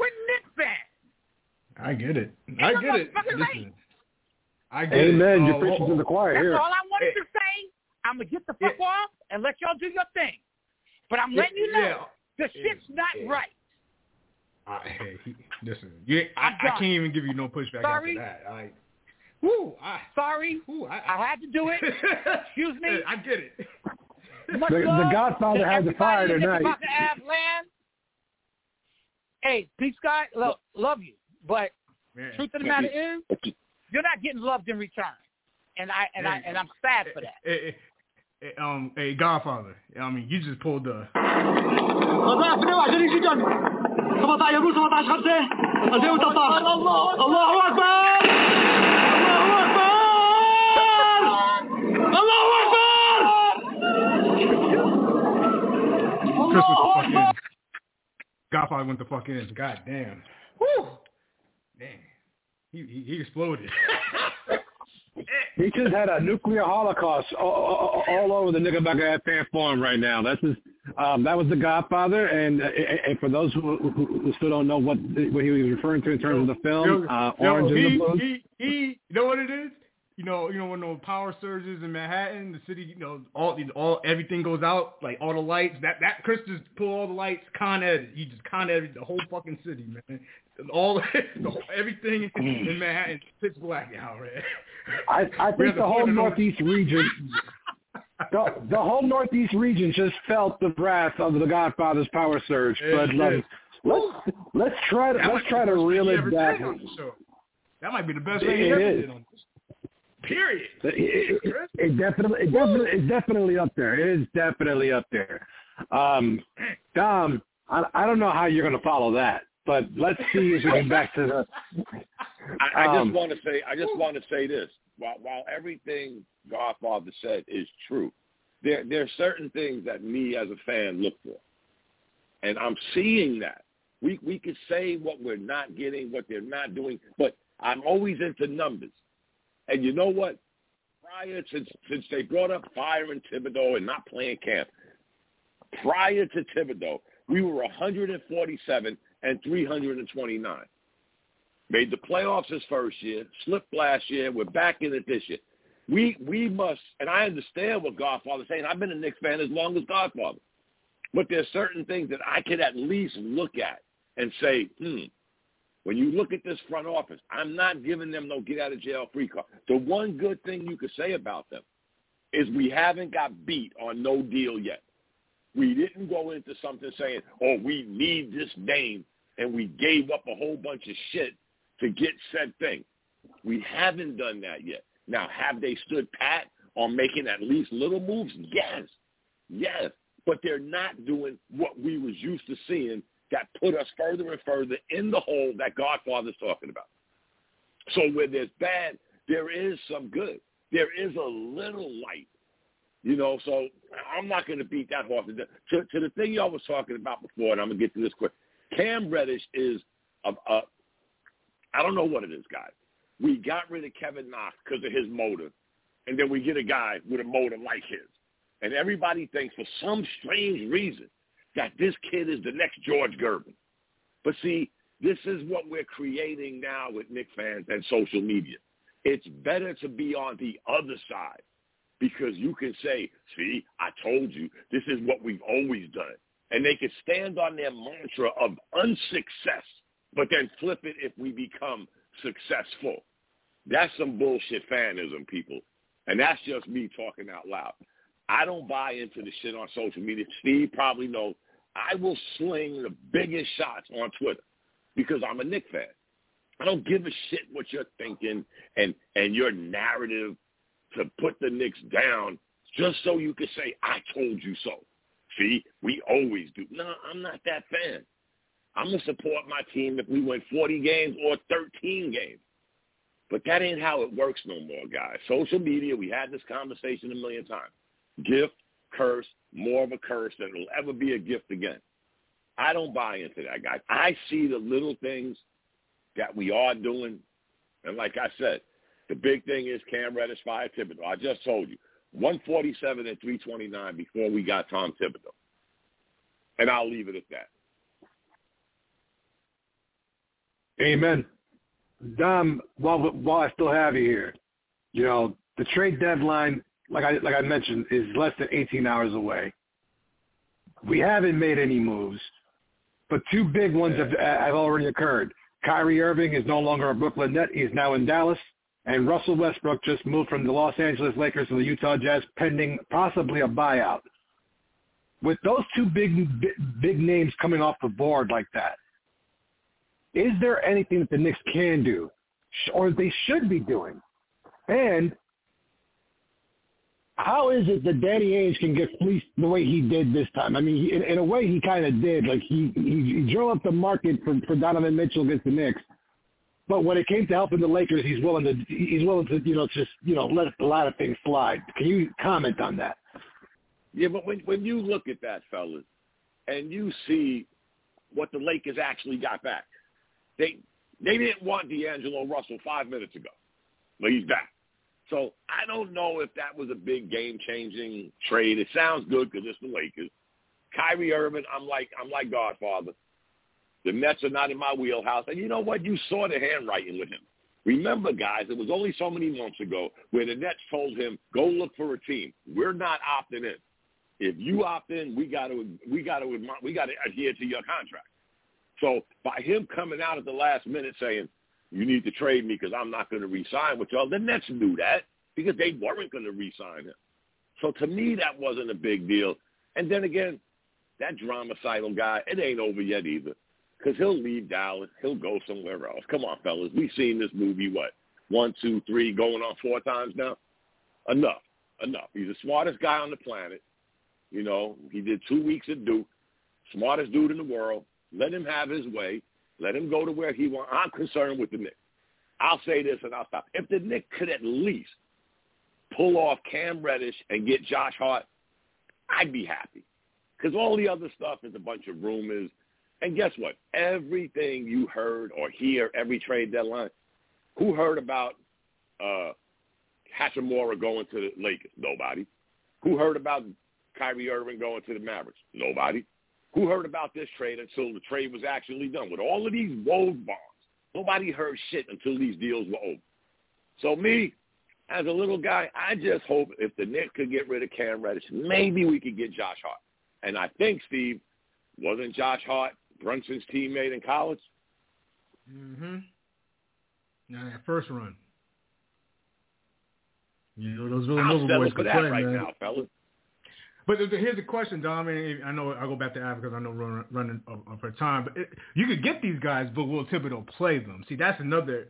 We're Knicks. I get it. I get it. Listen, I get Amen. it. You're Uh, preaching to the choir That's here. all I wanted to say. I'm gonna get the fuck off and let y'all do your thing. But I'm letting you know Yeah. the shit's not Yeah. right. I, hey, he, listen, you, I, I'm I done. can't even give you no pushback Sorry. after that. I, whoo, I, Sorry, whoo, I, I had to do it. Excuse me. <laughs> I get it. Much The, the Godfather to has a fire tonight. Land. Hey, Pete Scott, love, love you, but Man. truth of the matter is, you're not getting loved in return, and I and I and I'm sad for that. Hey, hey, hey, um, hey, Godfather. I mean, you just pulled the. 老大，Godfather went the fuck in. God damn. Woo. Damn. He he, he exploded. <laughs> He just had a nuclear holocaust all, all, all over the Knickerbocker fan forum right now. That's his, um, that was the Godfather, and, and for those who, who, who still don't know what what he was referring to in terms of the film, uh, Yo, Orange he, is the Blue. he, he, you know what it is? You know, you know when the power surges in Manhattan, the city, you know, all, all, everything goes out, like all the lights. That, that Chris just pulled all the lights, con ed. He just con ed the whole fucking city, man. All, <laughs> the whole, everything in Manhattan is pitch black now, man. I, I think the whole put it on- Northeast region, the, the whole Northeast region just felt the wrath of the Godfather's power surge. But yeah. um, let's let's try to That let's try to reel it back. did on the show. That might be the best thing he ever is. did on this. Period. It, it, it definitely, it definitely, it's definitely up there. It is definitely up there. Um, Dom, I, I don't know how you're going to follow that, but let's see if we can back to the. <laughs> I, I Um, just want to say, I just want to say this. While, while everything Godfather said is true, there there are certain things that me as a fan look for, and I'm seeing that. We we could say what we're not getting, what they're not doing, but I'm always into numbers. And you know what? Prior since since they brought up firing Thibodeau and not playing Cam, prior to Thibodeau, we were 147 and 329 made the playoffs his first year, slipped last year. We're back in it this year. We we must, and I understand what Godfather's saying. I've been a Knicks fan as long as Godfather, but there's certain things that I could at least look at and say, hmm. When you look at this front office, I'm not giving them no get out of jail free card. The one good thing you could say about them is we haven't got beat on no deal yet. We didn't go into something saying, oh, we need this name, and we gave up a whole bunch of shit to get said thing. We haven't done that yet. Now, have they stood pat on making at least little moves? Yes. Yes. But they're not doing what we was used to seeing that put us further and further in the hole that Godfather's talking about. So where there's bad, there is some good. There is a little light. You know, so I'm not going to beat that horse to. To, the thing y'all was talking about before, and I'm going to get to this quick. Cam Reddish is a, a I don't know what it is, guys. We got rid of Kevin Knox because of his motor, and then we get a guy with a motor like his. And everybody thinks for some strange reason that this kid is the next George Gervin. But see, this is what we're creating now with Knick fans and social media. It's better to be on the other side because you can say, see, I told you, this is what we've always done. And they can stand on their mantra of unsuccess, but then flip it if we become successful. That's some bullshit fanism, people. And that's just me talking out loud. I don't buy into the shit on social media. Steve probably knows I will sling the biggest shots on Twitter because I'm a Knick fan. I don't give a shit what you're thinking and and your narrative to put the Knicks down just so you can say I told you so. See, we always do. No, I'm not that fan. I'm gonna support my team if we win 40 games or 13 games. But that ain't how it works no more, guys. Social media, we had this conversation a million times. Gift, curse, more of a curse than it'll ever be a gift again. I don't buy into that, guys. I see the little things that we are doing. And like I said, the big thing is Cam Reddish fired Thibodeau. I just told you, 147 and 329 before we got Tom Thibodeau. And I'll leave it at that. Amen. Dom, while while I still have you here, you know the trade deadline, like I like I mentioned, is less than 18 hours away. We haven't made any moves, but two big ones have, have already occurred. Kyrie Irving is no longer a Brooklyn Net; he is now in Dallas. And Russell Westbrook just moved from the Los Angeles Lakers to the Utah Jazz, pending possibly a buyout. with those two big big, big names coming off the board like that, is there anything that the Knicks can do, or they should be doing? And how is it that Danny Ainge can get fleeced the way he did this time? I mean, he, in, in a way, he kind of did. Like he, he he drove up the market for for Donovan Mitchell against the Knicks, but when it came to helping the Lakers, he's willing to he's willing to you know just you know let a lot of things slide. Can you comment on that? Yeah, but when when you look at that, fellas, and you see what the Lakers actually got back, they they didn't want D'Angelo Russell five minutes ago, but he's back. So I don't know if that was a big game-changing trade. It sounds good because it's the Lakers. Kyrie Irving, I'm like I'm like Godfather. The Nets are not in my wheelhouse. And you know what? You saw the handwriting with him. Remember, guys, it was only so many months ago where the Nets told him, "Go look for a team. We're not opting in. If you opt in, we got to we got to we got to adhere to your contract." So by him coming out at the last minute saying, you need to trade me because I'm not going to re-sign with y'all. The Nets knew that because they weren't going to re-sign him. So to me, that wasn't a big deal. And then again, that dramacidal guy, it ain't over yet either because he'll leave Dallas. He'll go somewhere else. Come on, fellas. We've seen this movie, what, one, two, three, going on four times now? Enough. Enough. He's the smartest guy on the planet. You know, he did two weeks at Duke. Smartest dude in the world. Let him have his way. Let him go to where he wants. I'm concerned with the Knicks. I'll say this and I'll stop. If the Knicks could at least pull off Cam Reddish and get Josh Hart, I'd be happy. Because all the other stuff is a bunch of rumors. And guess what? Everything you heard or hear every trade deadline, who heard about uh, Hachimura going to the Lakers? Nobody. Who heard about Kyrie Irving going to the Mavericks? Nobody. Who heard about this trade until the trade was actually done? With all of these Woj bombs, nobody heard shit until these deals were over. So me, as a little guy, I just hope if the Knicks could get rid of Cam Reddish, maybe we could get Josh Hart. And I think, Steve, wasn't Josh Hart Brunson's teammate in college? Mm-hmm. Now that first run. You know, those Villanova boys could play, right man. now, fellas. But here's the question, Dom. I, mean, I know I go back to Africa because I know running, running for time. But it, you could get these guys, but will Thibodeau play them? See, that's another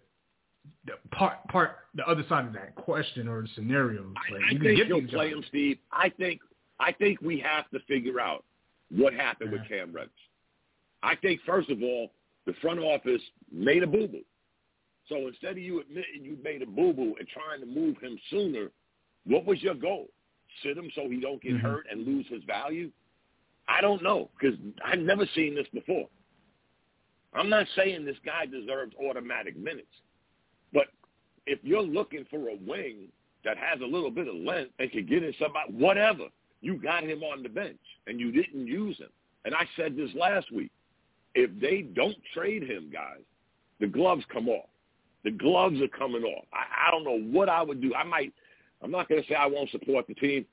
the part part the other side of that question or scenario. Like, I, I you think get he'll play him, Steve. I think I think we have to figure out what happened with Cam Reddish. I think first of all, the front office made a boo boo. So instead of you admitting you made a boo boo and trying to move him sooner, what was your goal? Sit him so he don't get Mm-hmm. hurt and lose his value? I don't know because I've never seen this before. I'm not saying this guy deserves automatic minutes, but if you're looking for a wing that has a little bit of length and can get in somebody, whatever, you got him on the bench and you didn't use him. And I said this last week. If they don't trade him, guys, the gloves come off. The gloves are coming off. I, I don't know what I would do. I might. I'm not going to say I won't support the team,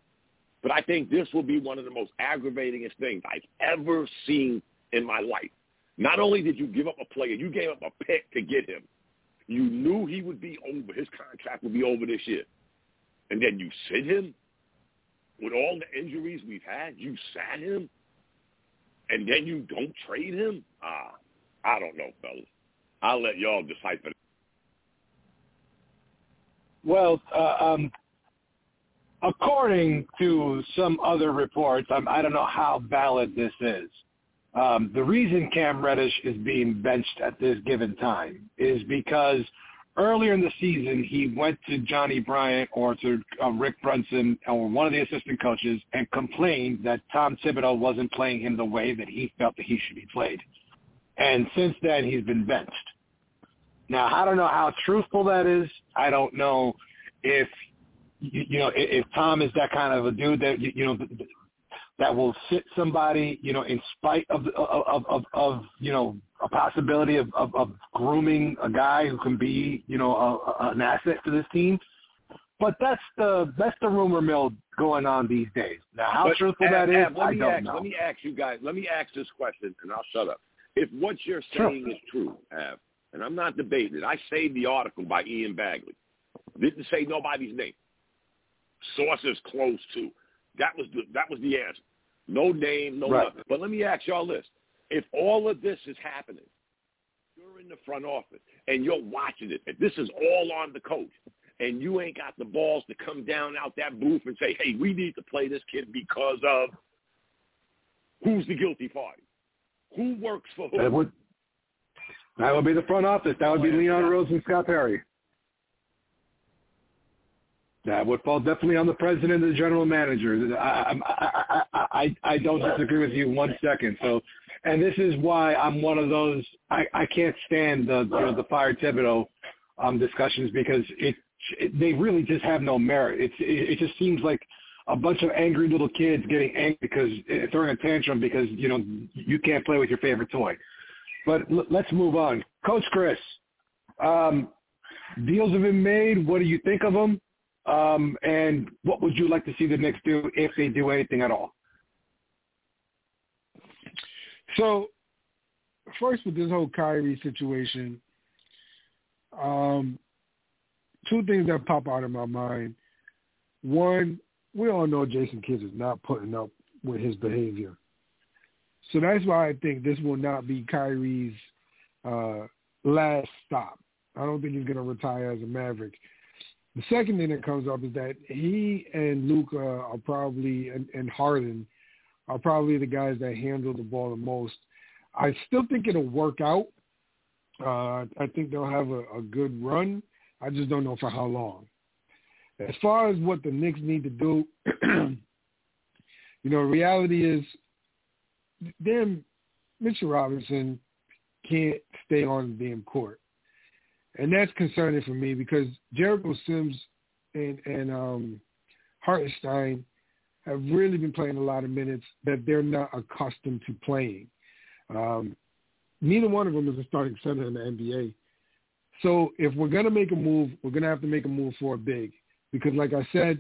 but I think this will be one of the most aggravatingest things I've ever seen in my life. Not only did you give up a player, you gave up a pick to get him. You knew he would be over. His contract would be over this year. And then you sit him with all the injuries we've had. You sat him. And then you don't trade him? Ah, I don't know, fellas. I'll let y'all decipher. Well, uh, um, according to some other reports, um, I don't know how valid this is. Um, the reason Cam Reddish is being benched at this given time is because earlier in the season he went to Johnny Bryant or to uh, Rick Brunson or one of the assistant coaches and complained that Tom Thibodeau wasn't playing him the way that he felt that he should be played. And since then he's been benched. Now I don't know how truthful that is. I don't know if you, you know if, if Tom is that kind of a dude that you, you know that will sit somebody, you know, in spite of of of, of you know a possibility of, of of grooming a guy who can be, you know, a, an asset to this team. But that's the that's the rumor mill going on these days. Now, how But, truthful Ab, that is, Ab, let I me don't ask, know. Let me ask you guys. Let me ask this question, and I'll shut up. If what you're saying is true, Ab, and I'm not debating it, I saved the article by Ian Begley. Didn't say nobody's name. Sources close to. That was the that was the answer. No name, no Right. nothing. But let me ask y'all this. If all of this is happening, you're in the front office and you're watching it, and this is all on the coach, and you ain't got the balls to come down out that booth and say, hey, we need to play this kid because of who's the guilty party? Who works for who? That would that would be the front office. That would be Leon Rose and Scott Perry. That would fall definitely on the president and the general manager. I, I, I, I, don't disagree with you one second. So, and this is why I'm one of those. I, I can't stand the know, the fire Thibodeau um, discussions because it, it they really just have no merit. It's it, it just seems like a bunch of angry little kids getting angry because eh, throwing a tantrum because you know you can't play with your favorite toy. But l- let's move on. Coach Chris, um, deals have been made. What do you think of them? Um, and what would you like to see the Knicks do if they do anything at all? So, first with this whole Kyrie situation, um, two things that pop out of my mind. One, we all know Jason Kidd is not putting up with his behavior. So that's why I think this will not be Kyrie's uh, last stop. I don't think he's going to retire as a Maverick. The second thing that comes up is that he and Luka are probably and, and Harden are probably the guys that handle the ball the most. I still think it'll work out. Uh, I think they'll have a, a good run. I just don't know for how long. As far as what the Knicks need to do, <clears throat> you know, reality is, damn, Mitchell Robinson can't stay on the damn court, and that's concerning for me because Jericho Sims and and um, Hartenstein have really been playing a lot of minutes that they're not accustomed to playing. Um, neither one of them is a starting center in the NBA. So if we're going to make a move, we're going to have to make a move for a big because, like I said,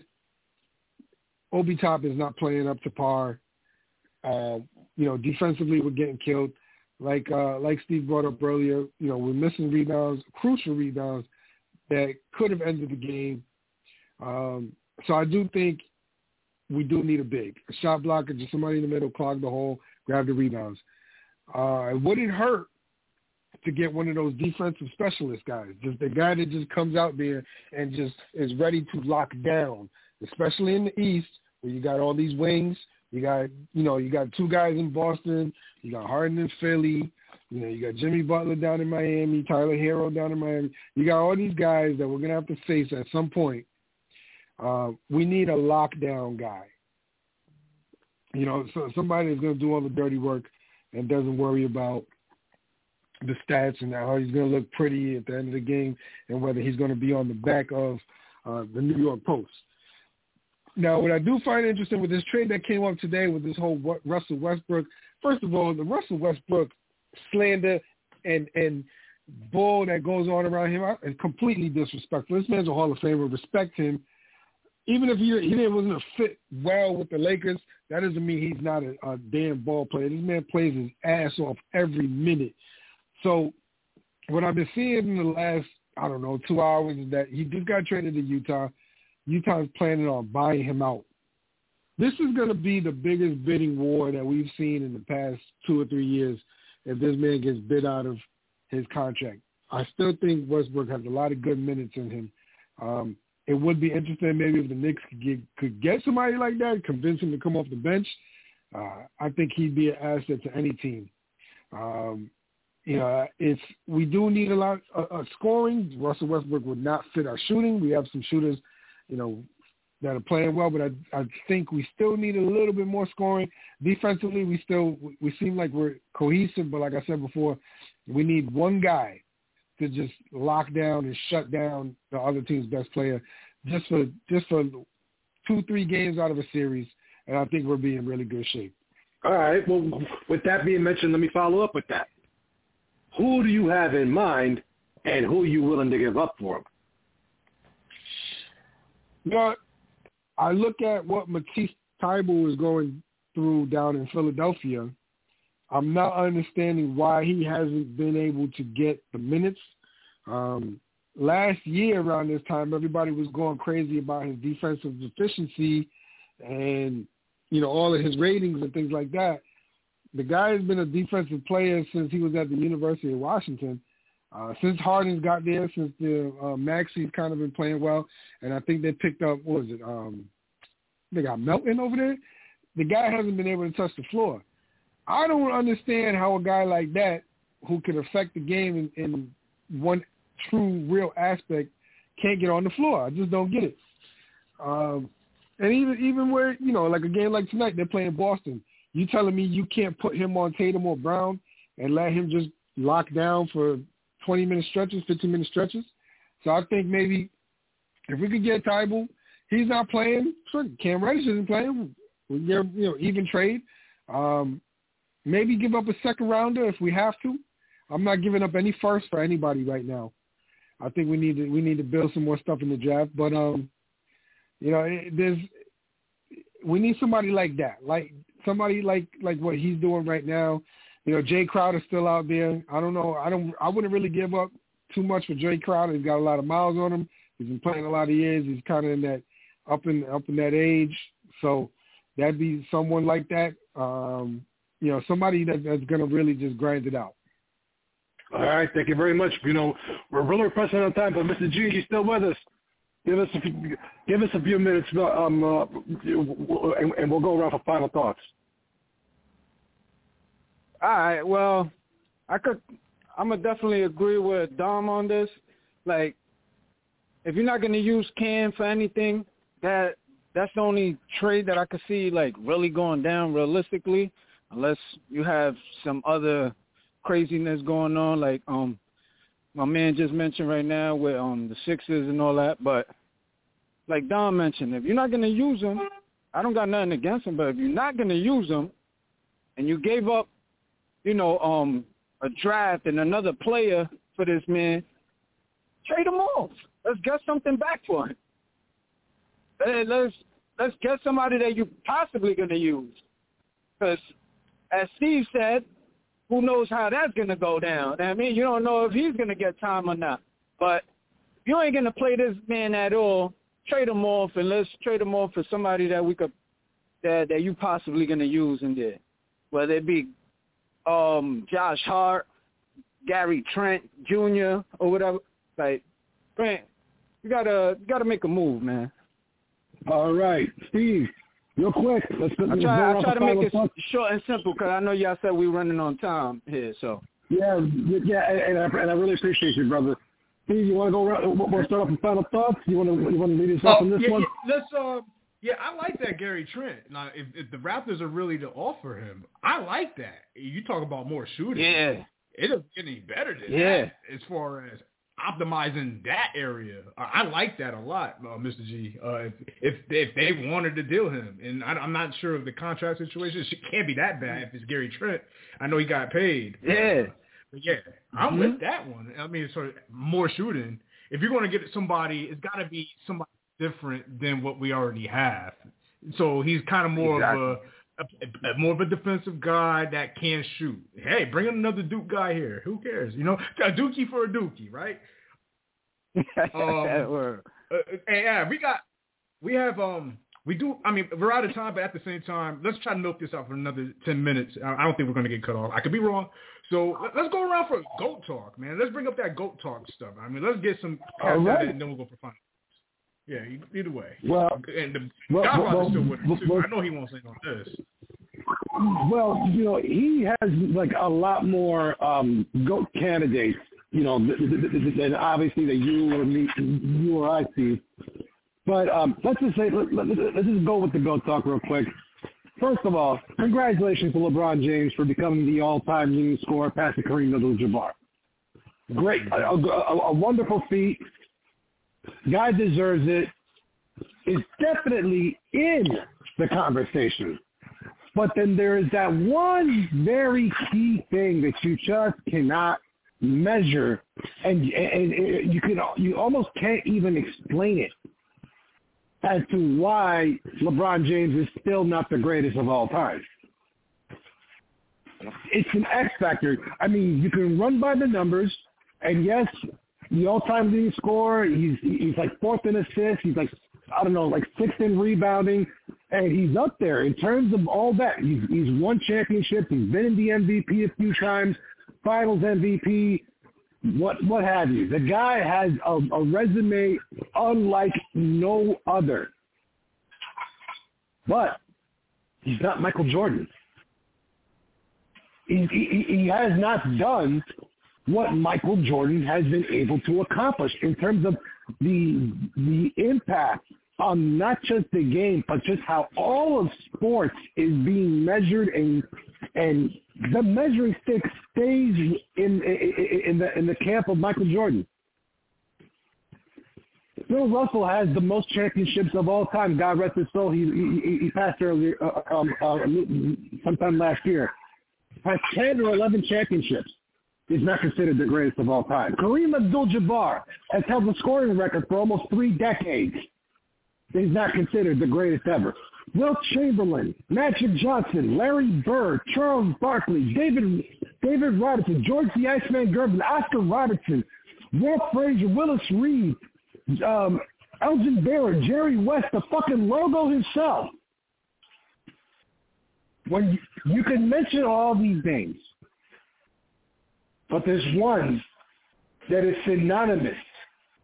Obi Top is not playing up to par. Uh, you know, defensively, we're getting killed. Like uh, like Steve brought up earlier, you know, we're missing rebounds, crucial rebounds that could have ended the game. Um, so I do think we do need a big, a shot blocker, just somebody in the middle, clog the hole, grab the rebounds. Uh, it wouldn't hurt to get one of those defensive specialist guys, just the guy that just comes out there and just is ready to lock down, especially in the East where you got all these wings. You got, you know, you got two guys in Boston. You got Harden in Philly. You know, you got Jimmy Butler down in Miami, Tyler Herro down in Miami. You got all these guys that we're gonna have to face at some point. Uh, we need a lockdown guy. You know, so somebody that's gonna do all the dirty work and doesn't worry about the stats and how he's going to look pretty at the end of the game and whether he's going to be on the back of uh, the New York Post. Now, what I do find interesting with this trade that came up today with this whole Russell Westbrook, first of all, the Russell Westbrook slander and and bull that goes on around him is completely disrespectful. This man's a Hall of Famer. Respect him. Even if he he wasn't a fit well with the Lakers, that doesn't mean he's not a, a damn ball player. This man plays his ass off every minute. So what I've been seeing in the last, I don't know, two hours is that he just got traded to Utah. Utah's planning on buying him out. This is going to be the biggest bidding war that we've seen in the past two or three years if this man gets bid out of his contract. I still think Westbrook has a lot of good minutes in him. Um, it would be interesting maybe if the Knicks could get, could get somebody like that, convince him to come off the bench. Uh, I think he'd be an asset to any team. Um, you know, it's we do need a lot of uh, scoring. Russell Westbrook would not fit our shooting. We have some shooters, you know, that are playing well, but I I think we still need a little bit more scoring. Defensively, we still we seem like we're cohesive, but like I said before, we need one guy to just lock down and shut down the other team's best player, just for just for two three games out of a series, and I think we're being in really good shape. All right. Well, with that being mentioned, let me follow up with that. Who do you have in mind, and who are you willing to give up for him? But I look at what Matisse Thybulle is going through down in Philadelphia. I'm not understanding why he hasn't been able to get the minutes. Um, last year around this time, everybody was going crazy about his defensive deficiency, and you know, all of his ratings and things like that. The guy has been a defensive player since he was at the University of Washington. Uh, since Harden's got there, since the uh, Maxey's kind of been playing well, and I think they picked up what was it? Um, they got Melton over there. The guy hasn't been able to touch the floor. I don't understand how a guy like that, who can affect the game in, in one true real aspect, can't get on the floor. I just don't get it. Um, and even even where you know, like a game like tonight, they're playing Boston. You telling me you can't put him on Tatum or Brown and let him just lock down for 20 minute stretches, 15 minute stretches? So I think maybe if we could get Thybulle, he's not playing. Sure, Cam Reddish isn't playing. We get you know even trade. Um, maybe give up a second rounder if we have to. I'm not giving up any first for anybody right now. I think we need to we need to build some more stuff in the draft. But um, you know, there's we need somebody like that, like somebody like like what he's doing right now. You know, Jae Crowder's still out there. I don't know. I don't. I wouldn't really give up too much for Jae Crowder. He's got a lot of miles on him. He's been playing a lot of years. He's kind of in that up in up in that age. So that'd be someone like that. Um, you know, somebody that, that's going to really just grind it out. All right, thank you very much. You know, we're really pressing on time, but Mr. G, you still with us? Give us a few, give us a few minutes, um, uh, and, and we'll go around for final thoughts. All right. Well, I could. I'm gonna definitely agree with Dom on this. Like, if you're not gonna use Cam for anything, that that's the only trade that I could see like really going down realistically, unless you have some other craziness going on, like um my man just mentioned right now with um the Sixers and all that. But like Dom mentioned, if you're not gonna use them, I don't got nothing against them. But if you're not gonna use them, and you gave up, you know, um a draft and another player for this man, trade him off. Let's get something back for him. Let's let's get somebody that you're possibly going to use. Because as Steve said, who knows how that's going to go down? I mean, you don't know if he's going to get time or not. But if you ain't going to play this man at all, trade him off and let's trade him off for somebody that we could that that you possibly going to use in there, whether it be um, Josh Hart, Gary Trent Jr. or whatever. Like, Grant, you gotta you gotta make a move, man. All right, Steve. Real quick, let's. I try, I try to make it short and simple because I know y'all said we're running on time here. So. Yeah, yeah, and I, and I really appreciate you, brother. Steve, you want to go around? Want to start off with final thoughts? You want to you want to lead us off oh, on this yeah, one? Yeah, let's. Uh, yeah, I like that Gary Trent. Now, if, if the Raptors are really to offer him, I like that. You talk about more shooting. Yeah. It doesn't get any better than yeah. that as far as optimizing that area. I like that a lot, uh, Mr. G. Uh, if, if if they wanted to deal him, and I, I'm not sure of the contract situation, it can't be that bad if it's Gary Trent. I know he got paid. Yeah. But yeah, I'm mm-hmm. with that one. I mean, sort of more shooting. If you're going to get somebody, it's got to be somebody different than what we already have. So he's kind of more exactly. of a a, a, more of a defensive guy that can shoot. Hey, bring in another Duke guy here. Who cares? You know, a Dookie for a Dookie, right? <laughs> um, uh, yeah, we got, we have, um, we do. I mean, we're out of time, but at the same time, let's try to milk this out for another ten minutes. I don't think we're going to get cut off. I could be wrong. So let's go around for goat talk, man. Let's bring up that goat talk stuff. I mean, let's get some right. and then we'll go for fun. Yeah, either way. Well, and the well, well, still with well, too. well, I know he won't say no on this. Well, you know, he has like a lot more um, goat candidates, you know, than obviously that you or me, you or I see. But um, let's just say, let, let, let's just go with the goat talk real quick. First of all, congratulations to LeBron James for becoming the all-time leading scorer, passing Kareem Abdul-Jabbar. Great, a, a, a wonderful feat. Guy deserves it. Is definitely in the conversation. But then there is that one very key thing that you just cannot measure, and and you can you almost can't even explain it as to why LeBron James is still not the greatest of all time. It's an X factor. I mean, you can run by the numbers, and yes, the all-time leading scorer. He's he's like fourth in assists. He's like I don't know, like sixth in rebounding. and he's up there in terms of all that. He's he's won championships. He's been in the MVP a few times, Finals MVP, what what have you. The guy has a, a resume unlike no other. But he's not Michael Jordan. He, he, he has not done what Michael Jordan has been able to accomplish in terms of the the impact on not just the game, but just how all of sports is being measured and and the measuring stick stays in in the in the camp of Michael Jordan. Bill Russell has the most championships of all time. God rest his soul. He he, he passed earlier, uh, um, uh, sometime last year. Has ten or eleven championships. He's not considered the greatest of all time. Kareem Abdul-Jabbar has held the scoring record for almost three decades. He's not considered the greatest ever. Wilt Chamberlain, Magic Johnson, Larry Bird, Charles Barkley, David David Robinson, George the Iceman Gervin, Oscar Robertson, Walt Frazier, Willis Reed, um, Elgin Baylor, Jerry West, the fucking logo himself. When you, you can mention all these names, but there's one that is synonymous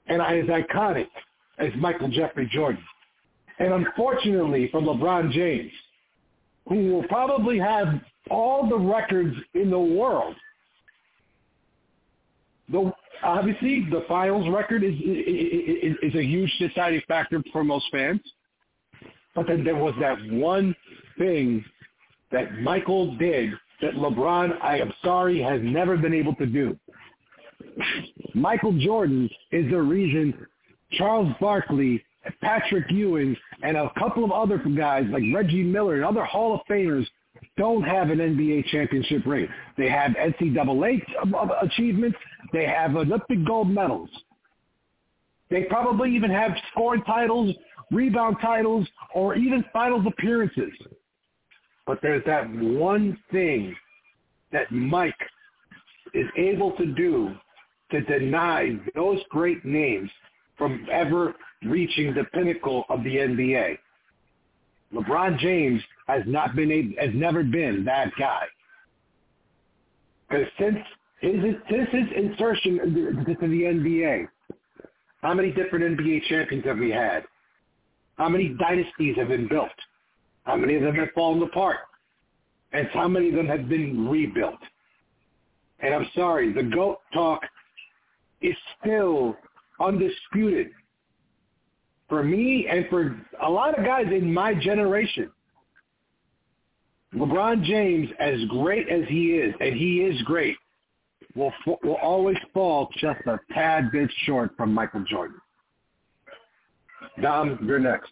and is iconic as Michael Jeffrey Jordan. And unfortunately for LeBron James, who will probably have all the records in the world, the, obviously the finals record is, is, is a huge deciding factor for most fans. But then there was that one thing that Michael did that LeBron, I am sorry, has never been able to do. Michael Jordan is the reason Charles Barkley, Patrick Ewing, and a couple of other guys like Reggie Miller and other Hall of Famers don't have an NBA championship ring. They have NCAA achievements. They have Olympic gold medals. They probably even have scoring titles, rebound titles, or even finals appearances. But there's that one thing that Mike is able to do to deny those great names from ever reaching the pinnacle of the NBA. LeBron James has not been able, has never been that guy. Because since his, since his insertion into the NBA, how many different NBA champions have we had? How many dynasties have been built? How many of them have fallen apart? And how many of them have been rebuilt? And I'm sorry, the GOAT talk is still undisputed for me and for a lot of guys in my generation. LeBron James, as great as he is, and he is great, will will always fall just a tad bit short from Michael Jordan. Dom, you're next.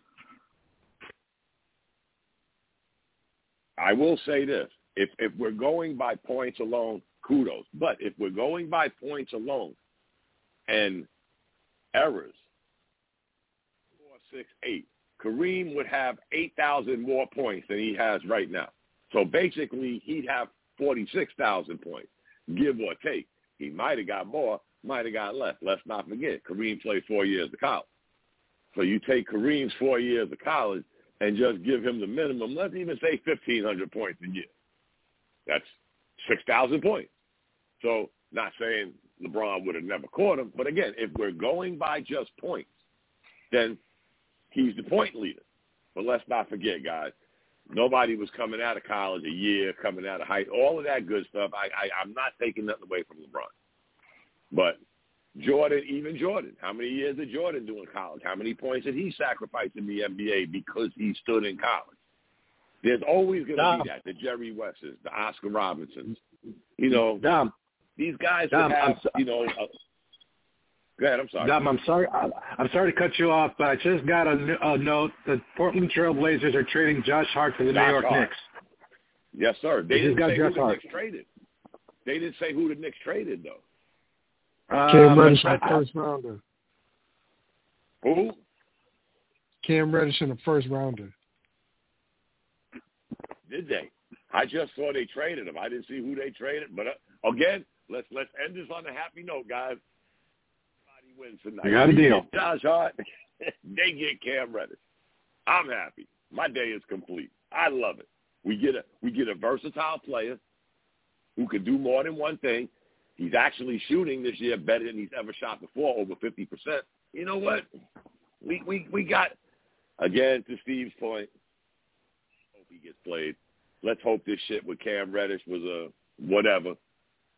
I will say this: if if we're going by points alone, kudos. But if we're going by points alone, and errors, four, six, eight, Kareem would have eight thousand more points than he has right now. So basically, he'd have forty-six thousand points, give or take. He might have got more, might have got less. Let's not forget, Kareem played four years of college. So you take Kareem's four years of college, and just give him the minimum, let's even say 1,500 points a year. That's 6,000 points. So not saying LeBron would have never caught him, but again, if we're going by just points, then he's the point leader. But let's not forget, guys, nobody was coming out of college a year, coming out of high, all of that good stuff. I, I I'm not taking nothing away from LeBron, but Jordan, even Jordan. How many years did Jordan do in college? How many points did he sacrifice in the NBA because he stood in college? There's always going to be that. The Jerry Wests, the Oscar Robinsons, You know, Dom, these guys Dom, have, so- you know. Uh, go ahead. I'm sorry. Dom, I'm sorry. I- I'm sorry to cut you off, but I just got a note that Portland Trail Blazers are trading Josh Hart to the Josh New York Hart. Knicks. Yes, sir. They They just didn't got say who Josh the Hart. Knicks traded. They didn't say who the Knicks traded though. Cam Uh, Reddish in I- the first rounder. Who? Cam Reddish in the first rounder. Did they? I just saw they traded him. I didn't see who they traded. But uh, again, let's let's end this on a happy note, guys. Everybody wins tonight. You got a deal. Josh Hart. <laughs> they get Cam Reddish. I'm happy. My day is complete. I love it. We get a we get a versatile player who can do more than one thing. He's actually shooting this year better than he's ever shot before, over fifty percent. You know what? We we we got again to Steve's point. Hope he gets played. Let's hope this shit with Cam Reddish was a whatever,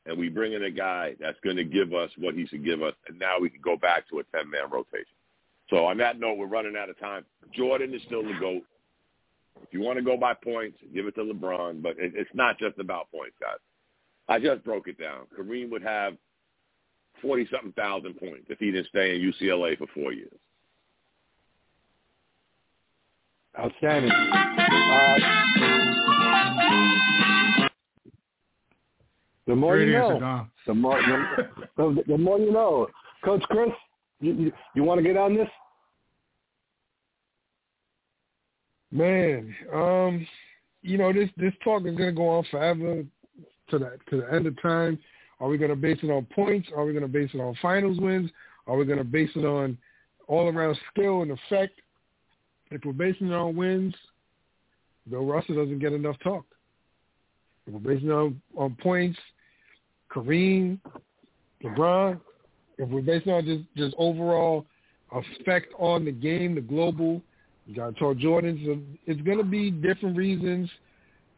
and we bring in a guy that's going to give us what he should give us, and now we can go back to a ten man rotation. So on that note, we're running out of time. Jordan is still the goat. If you want to go by points, give it to LeBron, but it's not just about points, guys. I just broke it down. Kareem would have forty something thousand points if he didn't stay in UCLA for four years. Outstanding. Uh, the more Great you know. Dom. The more, the, the, the more you know. Coach Chris, you, you, you want to get on this? Man, um, you know this this talk is gonna go on forever to the to the end of time. Are we gonna base it on points? Are we gonna base it on finals wins? Are we gonna base it on all around skill and effect? If we're basing it on wins, Bill Russell doesn't get enough talk. If we're basing it on, on points, Kareem, LeBron, if we're basing it on just, just overall effect on the game, the global, you got to talk Jordan. It's going to be different reasons.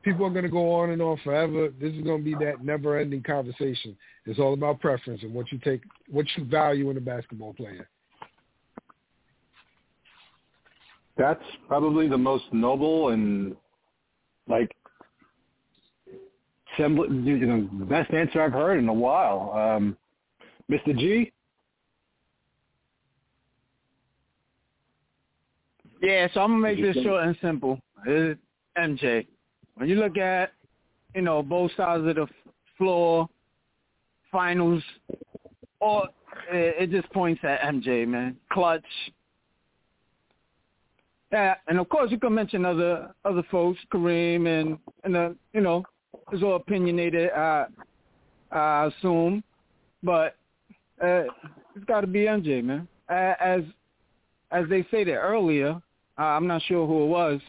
People are going to go on and on forever. This is going to be that never-ending conversation. It's all about preference and what you take, what you value in a basketball player. That's probably the most noble and like sembl- you know the best answer I've heard in a while. Um, Mr. G, Yeah, so I'm gonna make this short and simple. It's MJ. When you look at, you know, both sides of the floor, finals, or it, just points at MJ, man. Clutch. Yeah, and of course you can mention other other folks, Kareem and and uh, you know, it's all opinionated. I I assume, but uh, it's got to be MJ, man. As as they stated earlier, uh, I'm not sure who it was,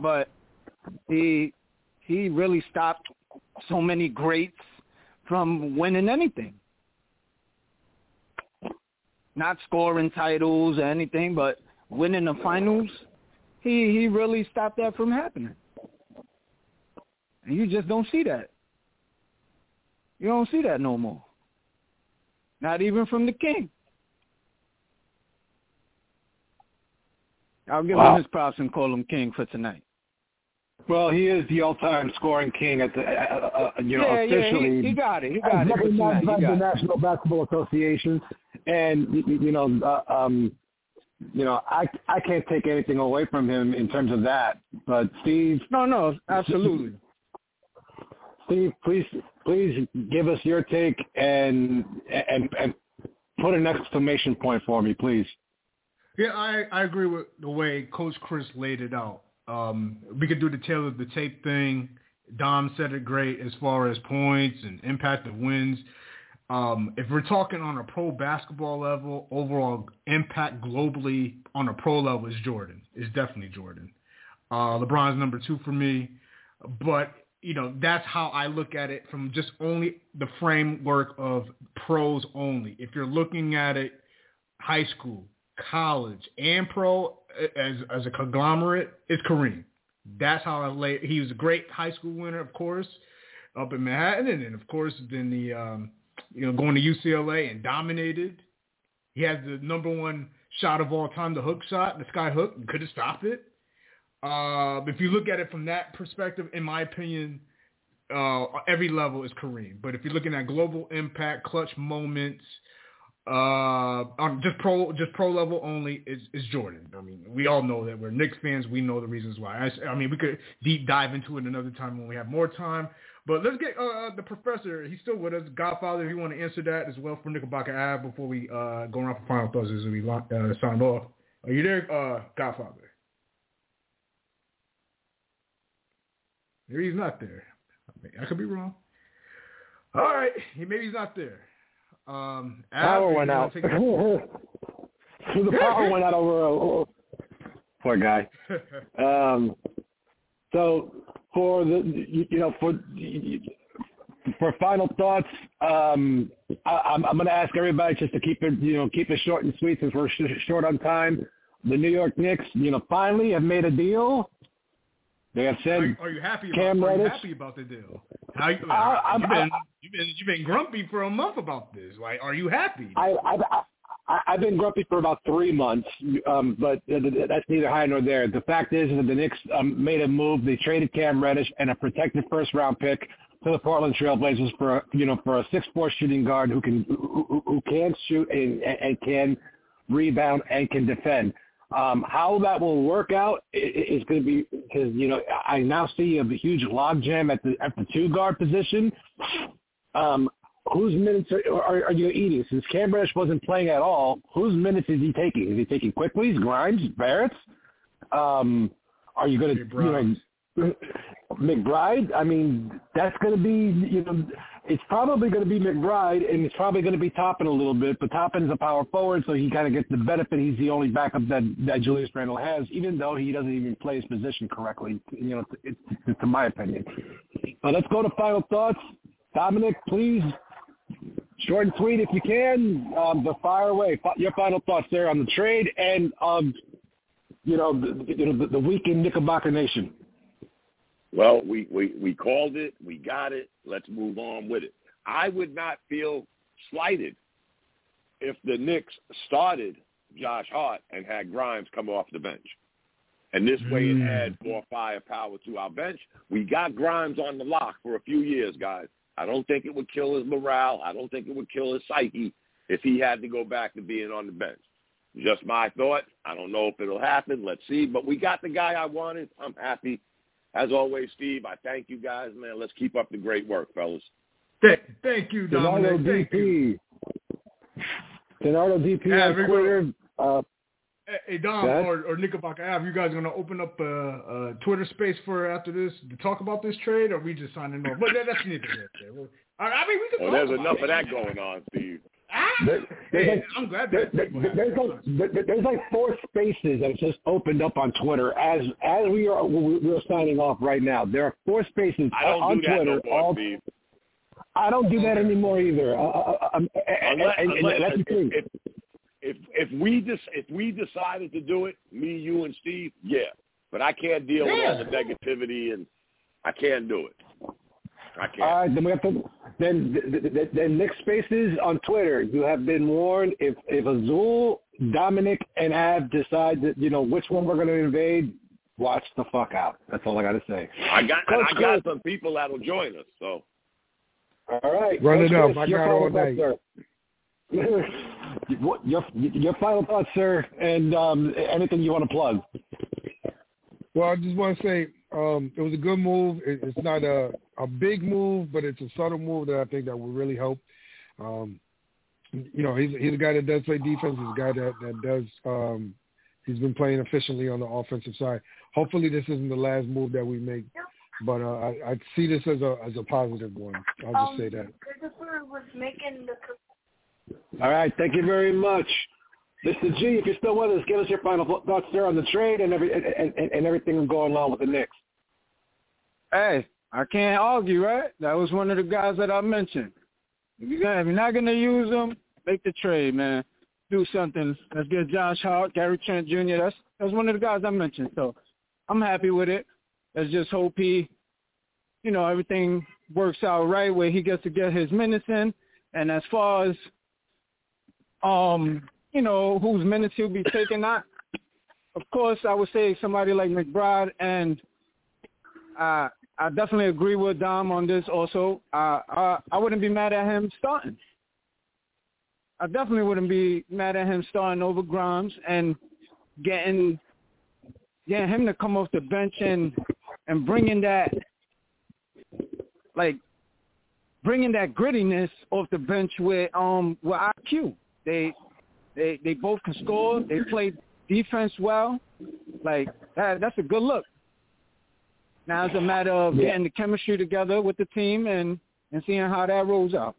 but he he really stopped so many greats from winning anything. Not scoring titles or anything, but winning the finals, he he really stopped that from happening. And you just don't see that. You don't see that no more. Not even from the king. I'll give Wow. him his props and call him king for tonight. Well, he is the all-time scoring king at the uh, uh, you know yeah, officially. yeah, he, he got it. He got it for recognized tonight. by He the got it. National Basketball Association, and y- y- you know, uh, um, you know, I I can't take anything away from him in terms of that. But Steve, No, no, absolutely. Steve, please please give us your take and and and put an exclamation point for me, please. Yeah, I, I agree with the way Coach Chris laid it out. Um, we could do the tale of the tape thing. Dom said it great as far as points and impact of wins. Um, if we're talking on a pro basketball level, overall impact globally on a pro level is Jordan. It's definitely Jordan. Uh, LeBron's number two for me, but you know that's how I look at it from just only the framework of pros only. If you're looking at it, high school, college, and pro as as a conglomerate, it's Kareem. That's how I lay. He was a great high school winner, of course, up in Manhattan, and then of course then the um, you know going to UCLA and dominated. He had the number one shot of all time, the hook shot, the sky hook, and couldn't stop it. Uh, if you look at it from that perspective, in my opinion, uh, every level is Kareem. But if you're looking at global impact, clutch moments, uh, on just pro, just pro level only is, is Jordan. I mean, we all know that we're Knicks fans. We know the reasons why. I, I mean, we could deep dive into it another time when we have more time. But let's get uh, the professor. He's still with us. Godfather, if you want to answer that as well for Knickerbocker Ave before we uh, go around for final thoughts as we uh, sign off. Are you there, uh, Godfather? Maybe he's not there. I, mean, I could be wrong. All right, maybe he's not there. Um, Power went out. take <laughs> the power went out over. Uh, Poor guy. <laughs> Um, so for the you you know for for final thoughts, um, I, I'm, I'm going to ask everybody just to keep it you know keep it short and sweet since we're sh- short on time. The New York Knicks, you know, finally have made a deal. They have said, Are, you- are you happy? Cam About, are you happy about the deal? How you, I- I'm- you've been I- you've been you've been grumpy for a month about this. Like, are you happy? I, I, I, I've been grumpy for about three months, um, but that's neither high nor there. The fact is that the Knicks um, made a move. They traded Cam Reddish and a protected first round pick to the Portland Trailblazers for you know for a six four shooting guard who can who, who- who can shoot and, and can rebound and can defend. Um, how that will work out is going to be because you know I now see a huge logjam at the at the two guard position. Um, whose minutes are, are, are you eating? Since Cam Reddish wasn't playing at all, whose minutes is he taking? Is he taking Quickley's, Grimes, Barrett's? Um, are you going to, you know, <laughs> McBride? I mean, that's going to be, you know, it's probably going to be McBride, and it's probably going to be Toppin a little bit. But Toppin's a power forward, so he kind of gets the benefit. He's the only backup that, that Julius Randle has, even though he doesn't even play his position correctly. You know, it's, it's, to my opinion. Uh, let's go to final thoughts. Dominic, please Short and sweet if you can, um, but fire away. Your final thoughts there on the trade and, um, you know, the, you know, the, the week in Knickerbocker Nation. Well, we, we, we called it. We got it. Let's move on with it. I would not feel slighted if the Knicks started Josh Hart and had Grimes come off the bench. And this way it mm. adds more firepower to our bench. We got Grimes on the lock for a few years, guys. I don't think it would kill his morale. I don't think it would kill his psyche if he had to go back to being on the bench. Just my thought. I don't know if it'll happen. Let's see. But we got the guy I wanted. I'm happy. As always, Steve, I thank you guys, man. Let's keep up the great work, fellas. Thank, thank you, Donardo Dominic. Thank you. DP. Donardo DP Yeah, on we Twitter. Uh, Hey, Hey Dom Go or, or Knickerbocker Ave, you guys gonna open up a, a Twitter space for after this to talk about this trade, or we just signing off? But that, that's neither here nor there. I, I mean, we can Well, talk there's about enough it. of that going on, Steve. Ah, There- there's hey, like- I'm glad there- that there- there's like there- there's like four spaces that just opened up on Twitter as as we are we're signing off right now. There are four spaces I don't on do that Twitter. no more, all, Steve. I don't do that anymore either. Uh, uh, um, and, Unless, and- and unless that's the thing. if, if if if we just if we decided to do it, me, you, and Steve, yeah. But I can't deal with all the negativity, and I can't do it. I can't. All right, then we have to. Then, th- th- th- then next spaces on Twitter. You have been warned. If if Azul, Dominic, and Av decide that you know which one we're going to invade, watch the fuck out. That's all I got to say. I got Coach I got Chris. some people that'll join us. So All right, Run Coach it up. Chris, I got all thoughts, night. sir. <laughs> What- your your final thoughts, sir, and um, anything you want to plug. Well, I just want to say um, it was a good move. It, it's not a a big move, but it's a subtle move that I think that will really help. Um, you know, he's he's a guy that does play defense. He's a guy that that does. Um, he's been playing efficiently on the offensive side. Hopefully, this isn't the last move that we make, but uh, I, I see this as a as a positive one. I'll just say that. Christopher was making the All right, thank you very much. Mr. G, if you're still with us, give us your final thoughts, there on the trade and every and, and, and everything going on with the Knicks. Hey, I can't argue, right? That was one of the guys that I mentioned. If you're, not going to use them, make the trade, man. Do something. Let's get Josh Hart, Gary Trent Jr. That's that's one of the guys I mentioned. So I'm happy with it. Let's just hope he, you know, everything works out right where he gets to get his minutes in. And as far as, um, you know, whose minutes he'll be taking, I, of course, I would say somebody like McBride and uh, I definitely agree with Dom on this. Also, uh, I I wouldn't be mad at him starting. I definitely wouldn't be mad at him starting over Grimes and getting getting him to come off the bench and and bringing that like bringing that grittiness off the bench with um with IQ. They they they both can score. They play defense well. Like that that's a good look. Now it's a matter of Yeah. getting the chemistry together with the team and and seeing how that rolls out.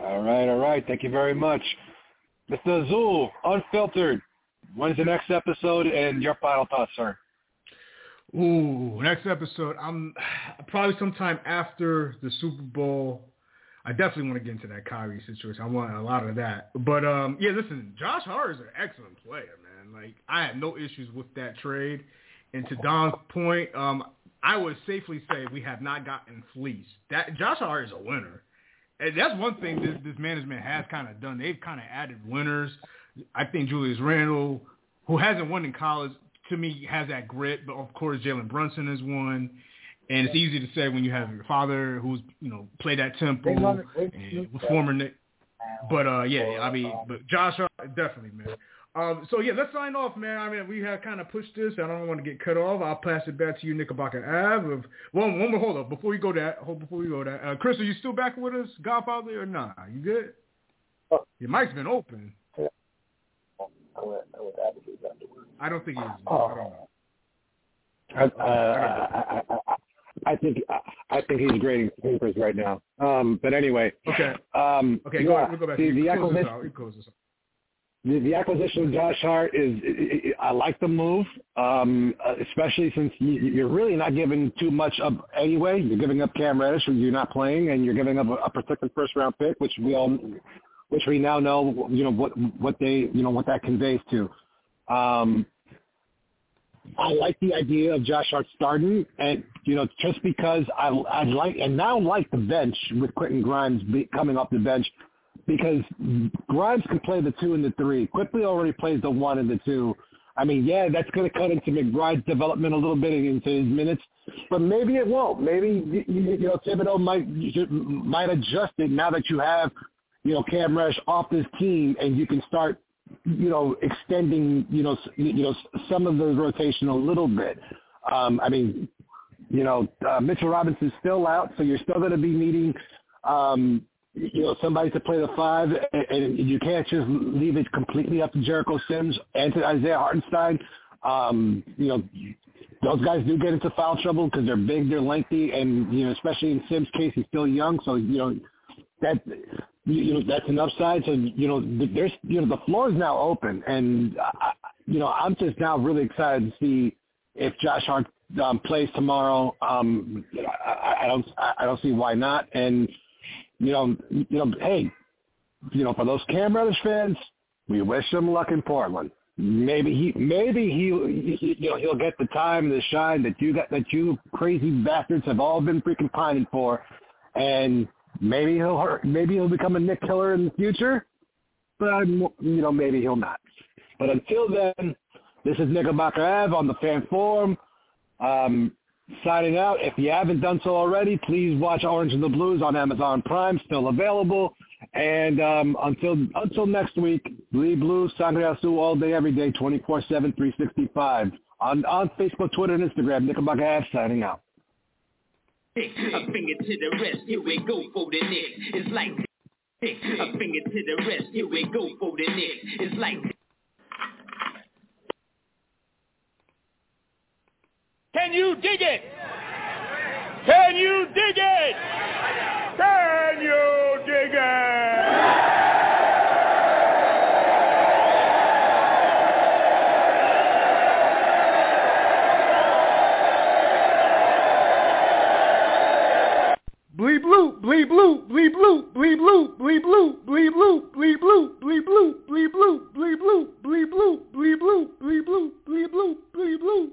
All right, all right. Thank you very much. Mr. Azul, unfiltered. When's the next episode and your final thoughts, sir? Ooh, next episode. I'm probably sometime after the Super Bowl. I definitely want to get into that Kyrie situation. I want a lot of that. But um, yeah, listen, Josh Hart is an excellent player, man. Like I have no issues with that trade. And to Don's point, um, I would safely say we have not gotten fleeced. That Josh Hart is a winner. And that's one thing this, this management has kind of done. They've kind of added winners. I think Julius Randle, who hasn't won in college, to me has that grit. But of course, Jalen Brunson is one. And it's easy to say when you have your father who's you know played at Temple and was former Knick. But uh, yeah, I mean, but Josh definitely, man. Um, so yeah, let's sign off, man. I mean, we have kind of pushed this. I don't want to get cut off. I'll pass it back to you, Knickerbocker Ave. Of, one, one more, hold up, before we go that, hold before we go that. Uh, Chris, are you still back with us, Godfather, or not? Nah? You good? Your mic's been open. I don't think he's. I don't know. I, uh, I, I, I think I think he's grading papers right now. Um, but anyway. Okay. Um, okay. Go, yeah, we'll go back. The, the, acquisition, this out. You close this out. the, the acquisition of Josh Hart is, I like the move, um, especially since you, you're really not giving too much up anyway. You're giving up Cam Reddish, who you're not playing, and you're giving up a, a protected first round pick, which we all, which we now know, you know what what they, you know what that conveys to. Um, I like the idea of Josh Hart starting, and you know, just because I I like and now like the bench with Quentin Grimes be, coming off the bench, because Grimes can play the two and the three. Quickley already plays the one and the two. I mean, yeah, that's going to cut into McBride's development a little bit into his minutes, but maybe it won't. Maybe you, know Thibodeau might might adjust it now that you have you know Cam Reddish off this team, and you can start you know, extending, you know, you know, some of the rotation a little bit. Um, I mean, you know, uh, Mitchell Robinson's still out, so you're still going to be needing, um, you know, somebody to play the five, and, and you can't just leave it completely up to Jericho Sims and to Isaiah Hartenstein. Um, you know, those guys do get into foul trouble because they're big, they're lengthy, and you know, especially in Sims' case, he's still young, so you know that you know that's an upside. So you know there's you know the floor is now open, and I, you know I'm just now really excited to see if Josh Hart um, plays tomorrow. Um, I, I don't I don't see why not. And you know you know hey, you know for those Cam Reddish fans, we wish him luck in Portland. Maybe he maybe he, he you know he'll get the time the shine that you got that you crazy bastards have all been freaking pining for, and Maybe he'll hurt, maybe he'll become a Knick killer in the future, but you know maybe he'll not. But until then, this is Knickerbocker Ave on the fan forum. Um, signing out. If you haven't done so already, please watch Orange and the Blues on Amazon Prime, still available. And um, until until next week, Bleed Blue, Sangre Azul all day, every day, 24-7, 365. On, on Facebook, Twitter, and Instagram, Knickerbocker Ave signing out. A finger to the rest, here we go for the Knick. It's like a finger to the rest, here we go for the Knick. It's like Can you dig it? Can you dig it? Can you Bleed blue, bleed blue, bleed blue, bleed blue, bleed blue, bleed blue, bleed blue, bleed blue, bleed blue, bleed blue, bleed blue, bleed blue, bleed blue, bleed blue, bleed blue.